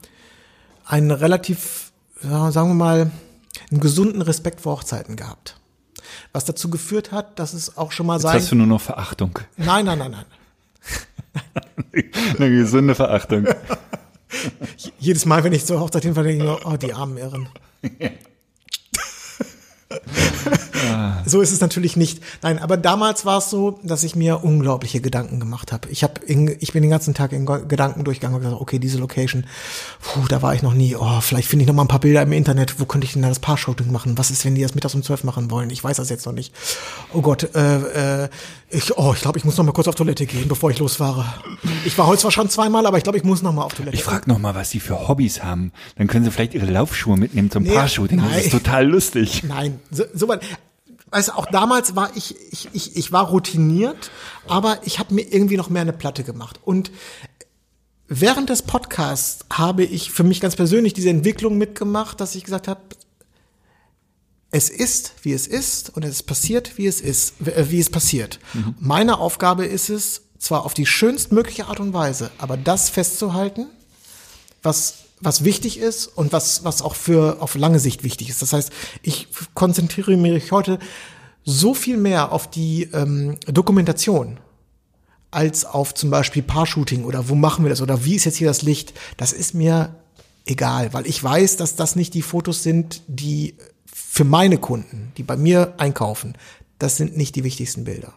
einen relativ, ja, sagen wir mal, einen gesunden Respekt vor Hochzeiten gehabt. Was dazu geführt hat, dass es auch schon mal Jetzt sein. hast du nur noch Verachtung. Nein, nein, nein, nein. Eine gesunde Verachtung. Jedes Mal, wenn ich zur Hochzeit hinfahre, denke ich mir, oh, die armen Irren. So ist es natürlich nicht. Nein, aber damals war es so, dass ich mir unglaubliche Gedanken gemacht habe. Ich habe, ich bin den ganzen Tag in Gedanken durchgegangen und gesagt, okay, diese Location, puh, da war ich noch nie. Oh, vielleicht finde ich noch mal ein paar Bilder im Internet. Wo könnte ich denn da das Paar-Shooting machen? Was ist, wenn die das mittags um zwölf machen wollen? Ich weiß das jetzt noch nicht. Oh Gott, äh, äh, ich, oh, ich glaube, ich muss noch mal kurz auf Toilette gehen, bevor ich losfahre. Ich war heute zwar schon zweimal, aber ich glaube, ich muss noch mal auf Toilette. Ich frage noch mal, was sie für Hobbys haben. Dann können sie vielleicht ihre Laufschuhe mitnehmen zum Nee, Paar-Shooting. Das ist total lustig. Nein, so, so weit. Weißt auch damals war ich, ich, ich, ich war routiniert, aber ich habe mir irgendwie noch mehr eine Platte gemacht. Und während des Podcasts habe ich für mich ganz persönlich diese Entwicklung mitgemacht, dass ich gesagt habe, es ist, wie es ist, und es passiert, wie es ist, wie es passiert. Meine Aufgabe ist es, zwar auf die schönstmögliche Art und Weise, aber das festzuhalten, was, was wichtig ist und was, was auch für auf lange Sicht wichtig ist. Das heißt, ich konzentriere mich heute so viel mehr auf die ähm, Dokumentation als auf zum Beispiel Paar-Shooting oder wo machen wir das oder wie ist jetzt hier das Licht. Das ist mir egal, weil ich weiß, dass das nicht die Fotos sind, die für meine Kunden, die bei mir einkaufen, das sind nicht die wichtigsten Bilder.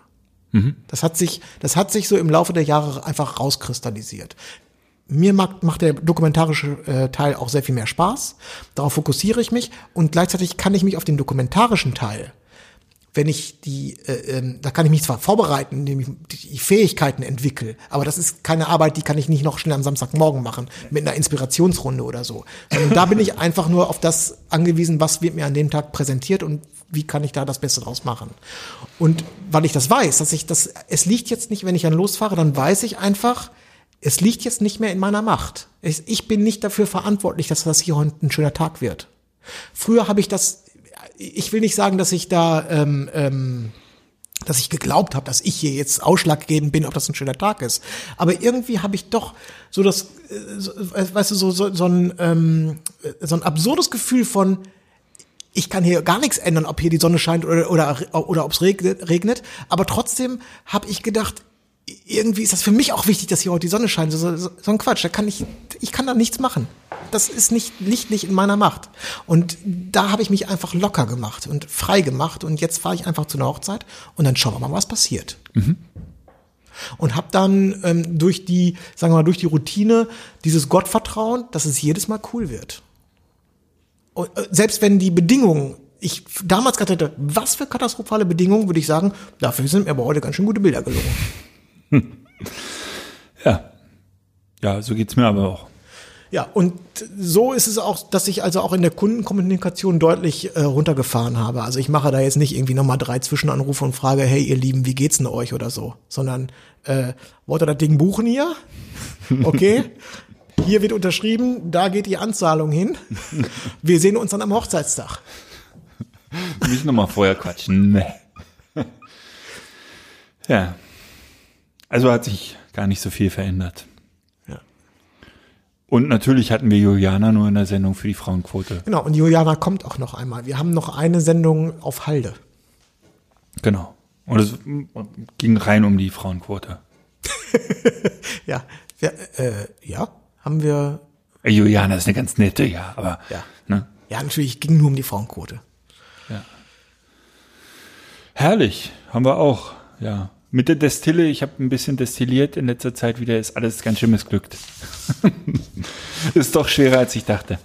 Das hat sich, das hat sich so im Laufe der Jahre einfach rauskristallisiert. Mir macht, macht der dokumentarische äh, Teil auch sehr viel mehr Spaß. Darauf fokussiere ich mich und gleichzeitig kann ich mich auf den dokumentarischen Teil, wenn ich die, äh, ähm, da kann ich mich zwar vorbereiten, indem ich die Fähigkeiten entwickle, aber das ist keine Arbeit, die kann ich nicht noch schnell am Samstagmorgen machen mit einer Inspirationsrunde oder so. Sondern da bin ich einfach nur auf das angewiesen, was wird mir an dem Tag präsentiert und wie kann ich da das Beste draus machen. Und weil ich das weiß, dass ich das, es liegt jetzt nicht, wenn ich dann losfahre, dann weiß ich einfach, es liegt jetzt nicht mehr in meiner Macht. Ich, bin nicht dafür verantwortlich, dass das hier heute ein schöner Tag wird. Früher habe ich das, ich will nicht sagen, dass ich da, ähm, ähm, dass ich geglaubt habe, dass ich hier jetzt ausschlaggebend bin, ob das ein schöner Tag ist. Aber irgendwie habe ich doch so das, äh, so, weißt du, so, so, so, ein, ähm, so ein absurdes Gefühl von, ich kann hier gar nichts ändern, ob hier die Sonne scheint oder, oder, oder ob es regnet, regnet. Aber trotzdem habe ich gedacht, irgendwie ist das für mich auch wichtig, dass hier heute die Sonne scheint. So, so, so ein Quatsch. Da kann ich, ich kann da nichts machen. Das ist nicht, liegt nicht in meiner Macht. Und da habe ich mich einfach locker gemacht und frei gemacht. Und jetzt fahre ich einfach zu einer Hochzeit und dann schauen wir mal, was passiert. Und habe dann ähm, durch die, sagen wir mal, durch die Routine dieses Gottvertrauen, dass es jedes Mal cool wird. Und, äh, selbst wenn die Bedingungen, ich damals gerade hätte, was für katastrophale Bedingungen, würde ich sagen, dafür sind mir aber heute ganz schön gute Bilder gelungen. Ja. Ja, so geht's mir aber auch. Ja, und so ist es auch, dass ich also auch in der Kundenkommunikation deutlich äh, runtergefahren habe. Also ich mache da jetzt nicht irgendwie nochmal drei Zwischenanrufe und frage, hey ihr Lieben, wie geht's denn euch oder so, sondern äh, wollt ihr das Ding buchen hier? Okay. Hier wird unterschrieben, da geht die Anzahlung hin. Wir sehen uns dann am Hochzeitstag. Nicht nochmal vorher quatschen. Nee. Ja. Also hat sich gar nicht so viel verändert. Ja. Und natürlich hatten wir Juliana nur in der Sendung für die Frauenquote. Genau, und Juliana kommt auch noch einmal. Wir haben noch eine Sendung auf Halde. Genau. Und es ging rein um die Frauenquote. Ja, wir, äh, ja, haben wir, Juliana ist eine ganz nette, ja, aber Ja. ne? ja, natürlich ging nur um die Frauenquote. herrlich, haben wir auch, ja. Mit der Destille, ich habe ein bisschen destilliert in letzter Zeit wieder, ist alles ganz schön missglückt. ist doch schwerer, als ich dachte.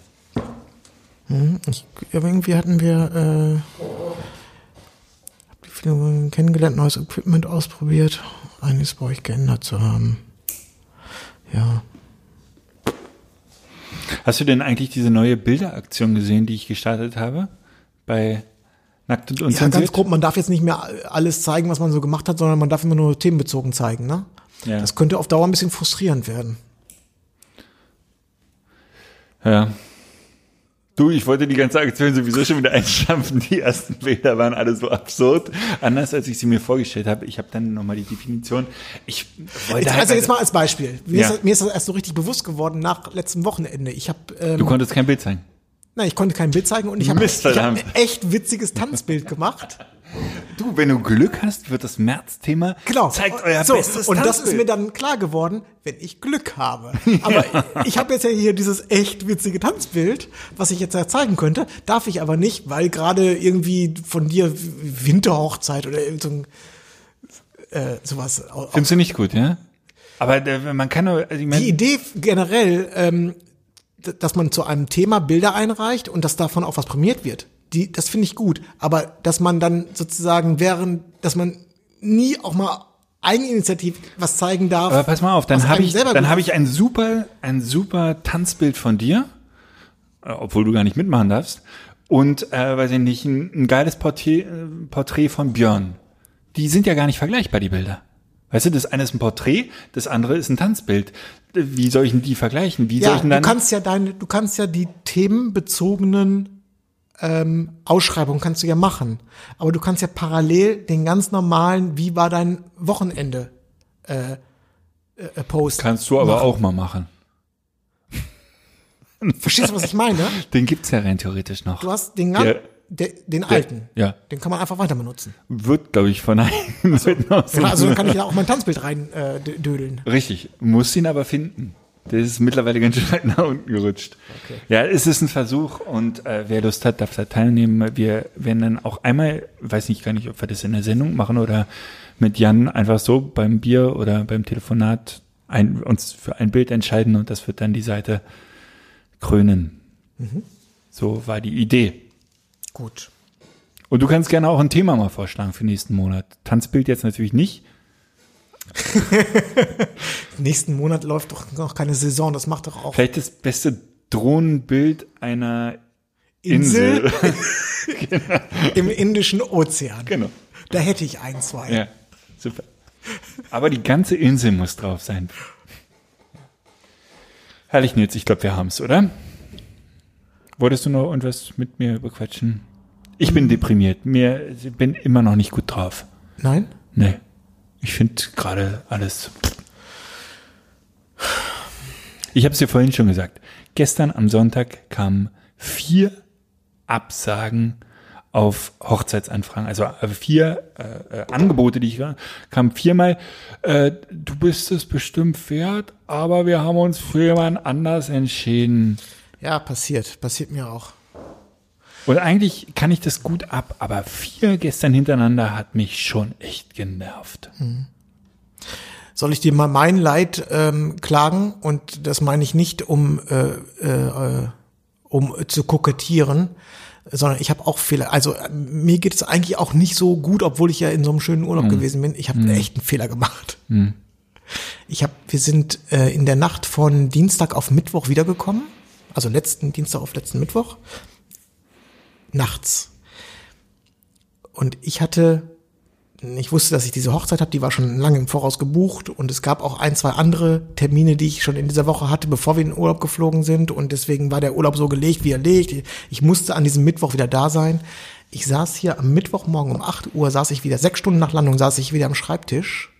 Ich, irgendwie hatten wir äh, hab die viele kennengelernt, neues Equipment ausprobiert. Einiges bei euch geändert zu haben. Ja. Hast du denn eigentlich diese neue Bilderaktion gesehen, die ich gestartet habe? Bei Nackt und Ja, ganz Unzensiert? grob, man darf jetzt nicht mehr alles zeigen, was man so gemacht hat, sondern man darf immer nur themenbezogen zeigen, ne? Ja. Das könnte auf Dauer ein bisschen frustrierend werden. Ja. Du, ich wollte die ganze Aktion sowieso schon wieder einstampfen. Die ersten Bilder waren alle so absurd. Anders als ich sie mir vorgestellt habe. Ich habe dann nochmal die Definition. Ich wollte Jetzt, halt also jetzt mal als Beispiel. Mir, Ja. ist, das- mir ist das erst so richtig bewusst geworden nach letztem Wochenende. Ich habe ähm, Du konntest kein Bild zeigen. Nein, ich konnte kein Bild zeigen und ich habe hab ein echt witziges Tanzbild gemacht. Du, wenn du Glück hast, wird das März-Thema. Genau. Zeigt euer so, bestes Und das ist Tanzbild. mir dann klar geworden, wenn ich Glück habe. Aber ich habe jetzt ja hier dieses echt witzige Tanzbild, was ich jetzt ja zeigen könnte, darf ich aber nicht, weil gerade irgendwie von dir Winterhochzeit oder irgend so ein, äh, sowas. Findest du nicht gut, ja? Aber der, man kann nur, also ich mein, Die Idee generell, ähm, dass man zu einem Thema Bilder einreicht und dass davon auch was prämiert wird, die, das finde ich gut. Aber dass man dann sozusagen während, dass man nie auch mal Eigeninitiativ was zeigen darf. Aber pass mal auf, dann habe ich, dann habe ich ein super, ein super Tanzbild von dir, äh, obwohl du gar nicht mitmachen darfst. Und, äh, weiß ich nicht, ein, ein geiles Porträt, äh, Porträt von Björn. Die sind ja gar nicht vergleichbar, die Bilder. Weißt du, das eine ist ein Porträt, das andere ist ein Tanzbild. Wie soll ich denn die vergleichen? Wie soll Ja, ich denn du dann? kannst ja deine, du kannst ja die themenbezogenen ähm, Ausschreibungen kannst du ja machen. Aber du kannst ja parallel den ganz normalen, wie war dein Wochenende äh, äh, Post. Kannst du aber machen. auch mal machen. Verstehst du, was ich meine? Den gibt's ja rein theoretisch noch. Du hast den, gan- Der, den alten. Ja. Den kann man einfach weiter benutzen. Wird, glaube ich, von einigen Leuten aus Ja, also dann kann ich da auch mein Tanzbild rein äh, dö- dödeln. Richtig, muss ihn aber finden. Der ist mittlerweile ganz schön weit nach unten gerutscht. Ja, es ist ein Versuch und äh, wer Lust hat, darf da teilnehmen. Wir werden dann auch einmal, weiß nicht gar nicht, ob wir das in der Sendung machen oder mit Jan einfach so beim Bier oder beim Telefonat ein, uns für ein Bild entscheiden und das wird dann die Seite krönen. So war die Idee. Gut. Und du kannst gerne auch ein Thema mal vorschlagen für nächsten Monat. Tanzbild jetzt natürlich nicht. Nächsten Monat läuft doch noch keine Saison. Das macht doch auch Vielleicht das beste Drohnenbild einer Insel, Insel. im Indischen Ozean. genau. Da hätte ich ein, zwei. Ja, super. Aber die ganze Insel muss drauf sein. Herrlich, Nils, ich glaube, wir haben's, oder? Wolltest du noch irgendwas mit mir bequatschen? Ich bin deprimiert. Mir ich bin immer noch nicht gut drauf. Nein? Nee. Ich finde gerade alles. Ich habe es dir vorhin schon gesagt. Gestern am Sonntag kamen vier Absagen auf Hochzeitsanfragen, also äh, vier äh, äh, Angebote, die ich war, kamen viermal. Äh, du bist es bestimmt wert, aber wir haben uns für jemand anders entschieden. Ja, passiert. Passiert mir auch. Und eigentlich kann ich das gut ab, aber vier gestern hintereinander hat mich schon echt genervt. Soll ich dir mal mein Leid ähm, klagen? Und das meine ich nicht, um, äh, äh, um zu kokettieren, sondern ich habe auch Fehler. Also mir geht es eigentlich auch nicht so gut, obwohl ich ja in so einem schönen Urlaub gewesen bin. Ich habe echt einen Fehler gemacht. Ich habe, wir sind äh, in der Nacht von Dienstag auf Mittwoch wiedergekommen, also letzten Dienstag auf letzten Mittwoch, nachts. Und ich hatte ich wusste, dass ich diese Hochzeit habe, die war schon lange im Voraus gebucht und es gab auch ein, zwei andere Termine, die ich schon in dieser Woche hatte, bevor wir in den Urlaub geflogen sind und deswegen war der Urlaub so gelegt, wie er legt. Ich musste an diesem Mittwoch wieder da sein. Ich saß hier am Mittwochmorgen um 8 Uhr, saß ich wieder, sechs Stunden nach Landung saß ich wieder am Schreibtisch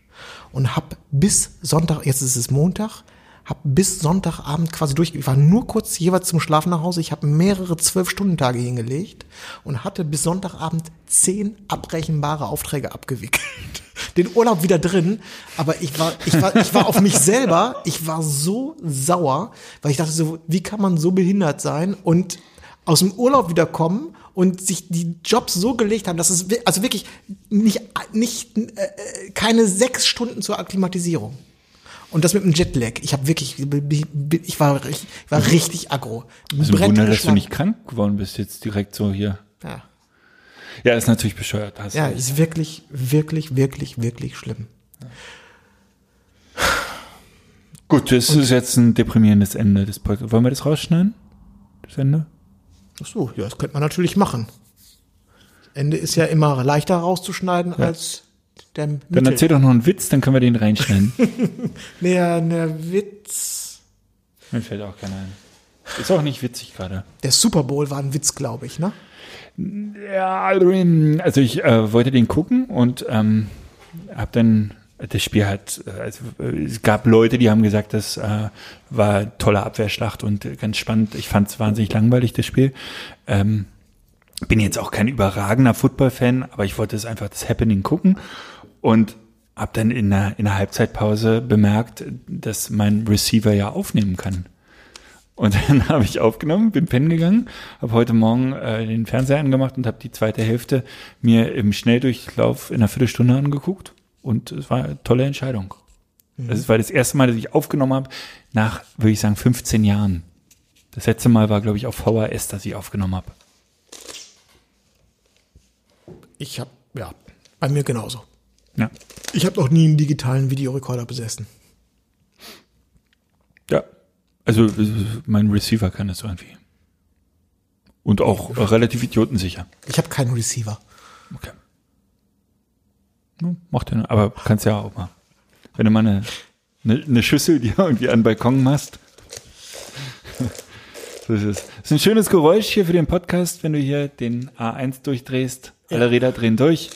und hab bis Sonntag, jetzt ist es Montag, hab bis Sonntagabend quasi durch, ich war nur kurz jeweils zum Schlafen nach Hause, ich habe mehrere zwölf Stunden Tage hingelegt und hatte bis Sonntagabend zehn abrechenbare Aufträge abgewickelt. Den Urlaub wieder drin, aber ich war, ich war, ich war auf mich selber, ich war so sauer, weil ich dachte so, wie kann man so behindert sein und aus dem Urlaub wiederkommen und sich die Jobs so gelegt haben, dass es also wirklich nicht nicht äh, äh, keine sechs Stunden zur Akklimatisierung. Und das mit dem Jetlag. Ich habe wirklich, ich war, ich war richtig aggro. Also ein Wunder, dass du nicht krank geworden bist, jetzt direkt so hier. Ja, Ja, ist natürlich bescheuert. Hast ja ist wirklich, wirklich, wirklich, wirklich schlimm. Gut, das ist jetzt ein deprimierendes Ende des Podcasts. Wollen wir das rausschneiden? Das Ende? Ach so, ja, das könnte man natürlich machen. Das Ende ist ja immer leichter rauszuschneiden als der Dann Mittel. erzähl doch noch einen Witz, dann können wir den reinschneiden. Der, der Witz. Mir fällt auch keiner ein. Ist auch nicht witzig gerade. Der Super Bowl war ein Witz, glaube ich, ne? Ja, also ich äh, wollte den gucken und ähm, habe dann Das Spiel hat, äh, also, äh, es gab Leute, die haben gesagt, das äh, war tolle Abwehrschlacht und ganz spannend. Ich fand es wahnsinnig langweilig, das Spiel. Ähm, bin jetzt auch kein überragender Football-Fan, aber ich wollte es einfach das Happening gucken und habe dann in der, in der Halbzeitpause bemerkt, dass mein Receiver ja aufnehmen kann. Und dann habe ich aufgenommen, bin pennen gegangen, habe heute Morgen äh, den Fernseher angemacht und habe die zweite Hälfte mir im Schnelldurchlauf in einer Viertelstunde angeguckt. Und es war eine tolle Entscheidung. Das war das erste Mal, dass ich aufgenommen habe, nach, würde ich sagen, 15 Jahren. Das letzte Mal war, glaube ich, auf VHS, dass ich aufgenommen habe. Ich habe, ja, bei mir genauso. Ja. Ich habe noch nie einen digitalen Videorekorder besessen. Ja. Also äh, mein Receiver kann das irgendwie. Und auch relativ idiotensicher. Ich habe keinen Receiver. Okay. Macht ja, aber kannst ja auch mal. Wenn du mal eine, eine, eine Schüssel, die irgendwie an den Balkon machst. so ist es. Das ist ein schönes Geräusch hier für den Podcast, wenn du hier den A1 durchdrehst. Alle Räder drehen durch.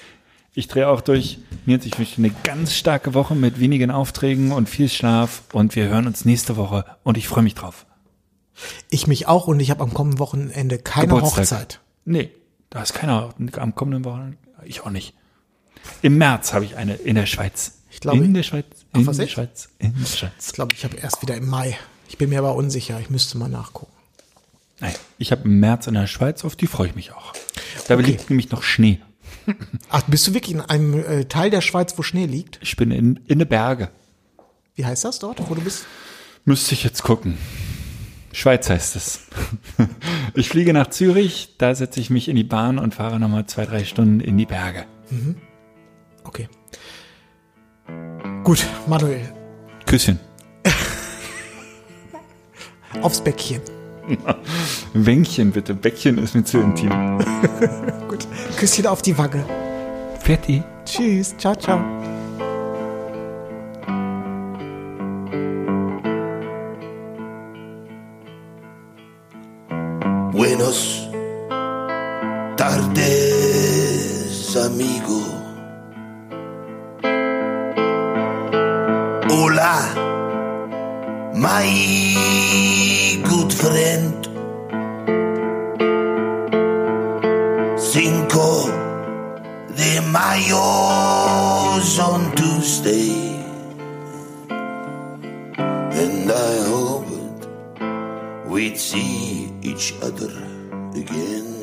Ich drehe auch durch. Nils, ich wünsche eine ganz starke Woche mit wenigen Aufträgen und viel Schlaf. Und wir hören uns nächste Woche. Und ich freue mich drauf. Ich mich auch und ich habe am kommenden Wochenende keine Geburtstag. Hochzeit. Nee, da ist keiner am kommenden Wochenende. Ich auch nicht. Im März habe ich eine in der Schweiz. Ich glaube- in der Schweiz. In der echt? Schweiz. In der Schweiz. Ich glaube, ich habe erst wieder im Mai. Ich bin mir aber unsicher. Ich müsste mal nachgucken. Nein, ich habe im März in der Schweiz, auf die freue ich mich auch. Da Okay. liegt nämlich noch Schnee. Ach, bist du wirklich in einem äh, Teil der Schweiz, wo Schnee liegt? Ich bin in, in den Berge. Wie heißt das dort, wo du bist? Müsste ich jetzt gucken. Schweiz heißt es. Ich fliege nach Zürich, da setze ich mich in die Bahn und fahre nochmal zwei, drei Stunden in die Berge. Okay. Gut, Manuel, Küsschen. aufs Bäckchen. Wänkchen bitte. Bäckchen ist mir zu intim. Gut, Küsschen auf die Wange. Fertig. Tschüss, ciao, ciao. Buenos tardes, amigo. Hola, my friend. Cinco de Mayo's on Tuesday. And I hoped we'd see each other again.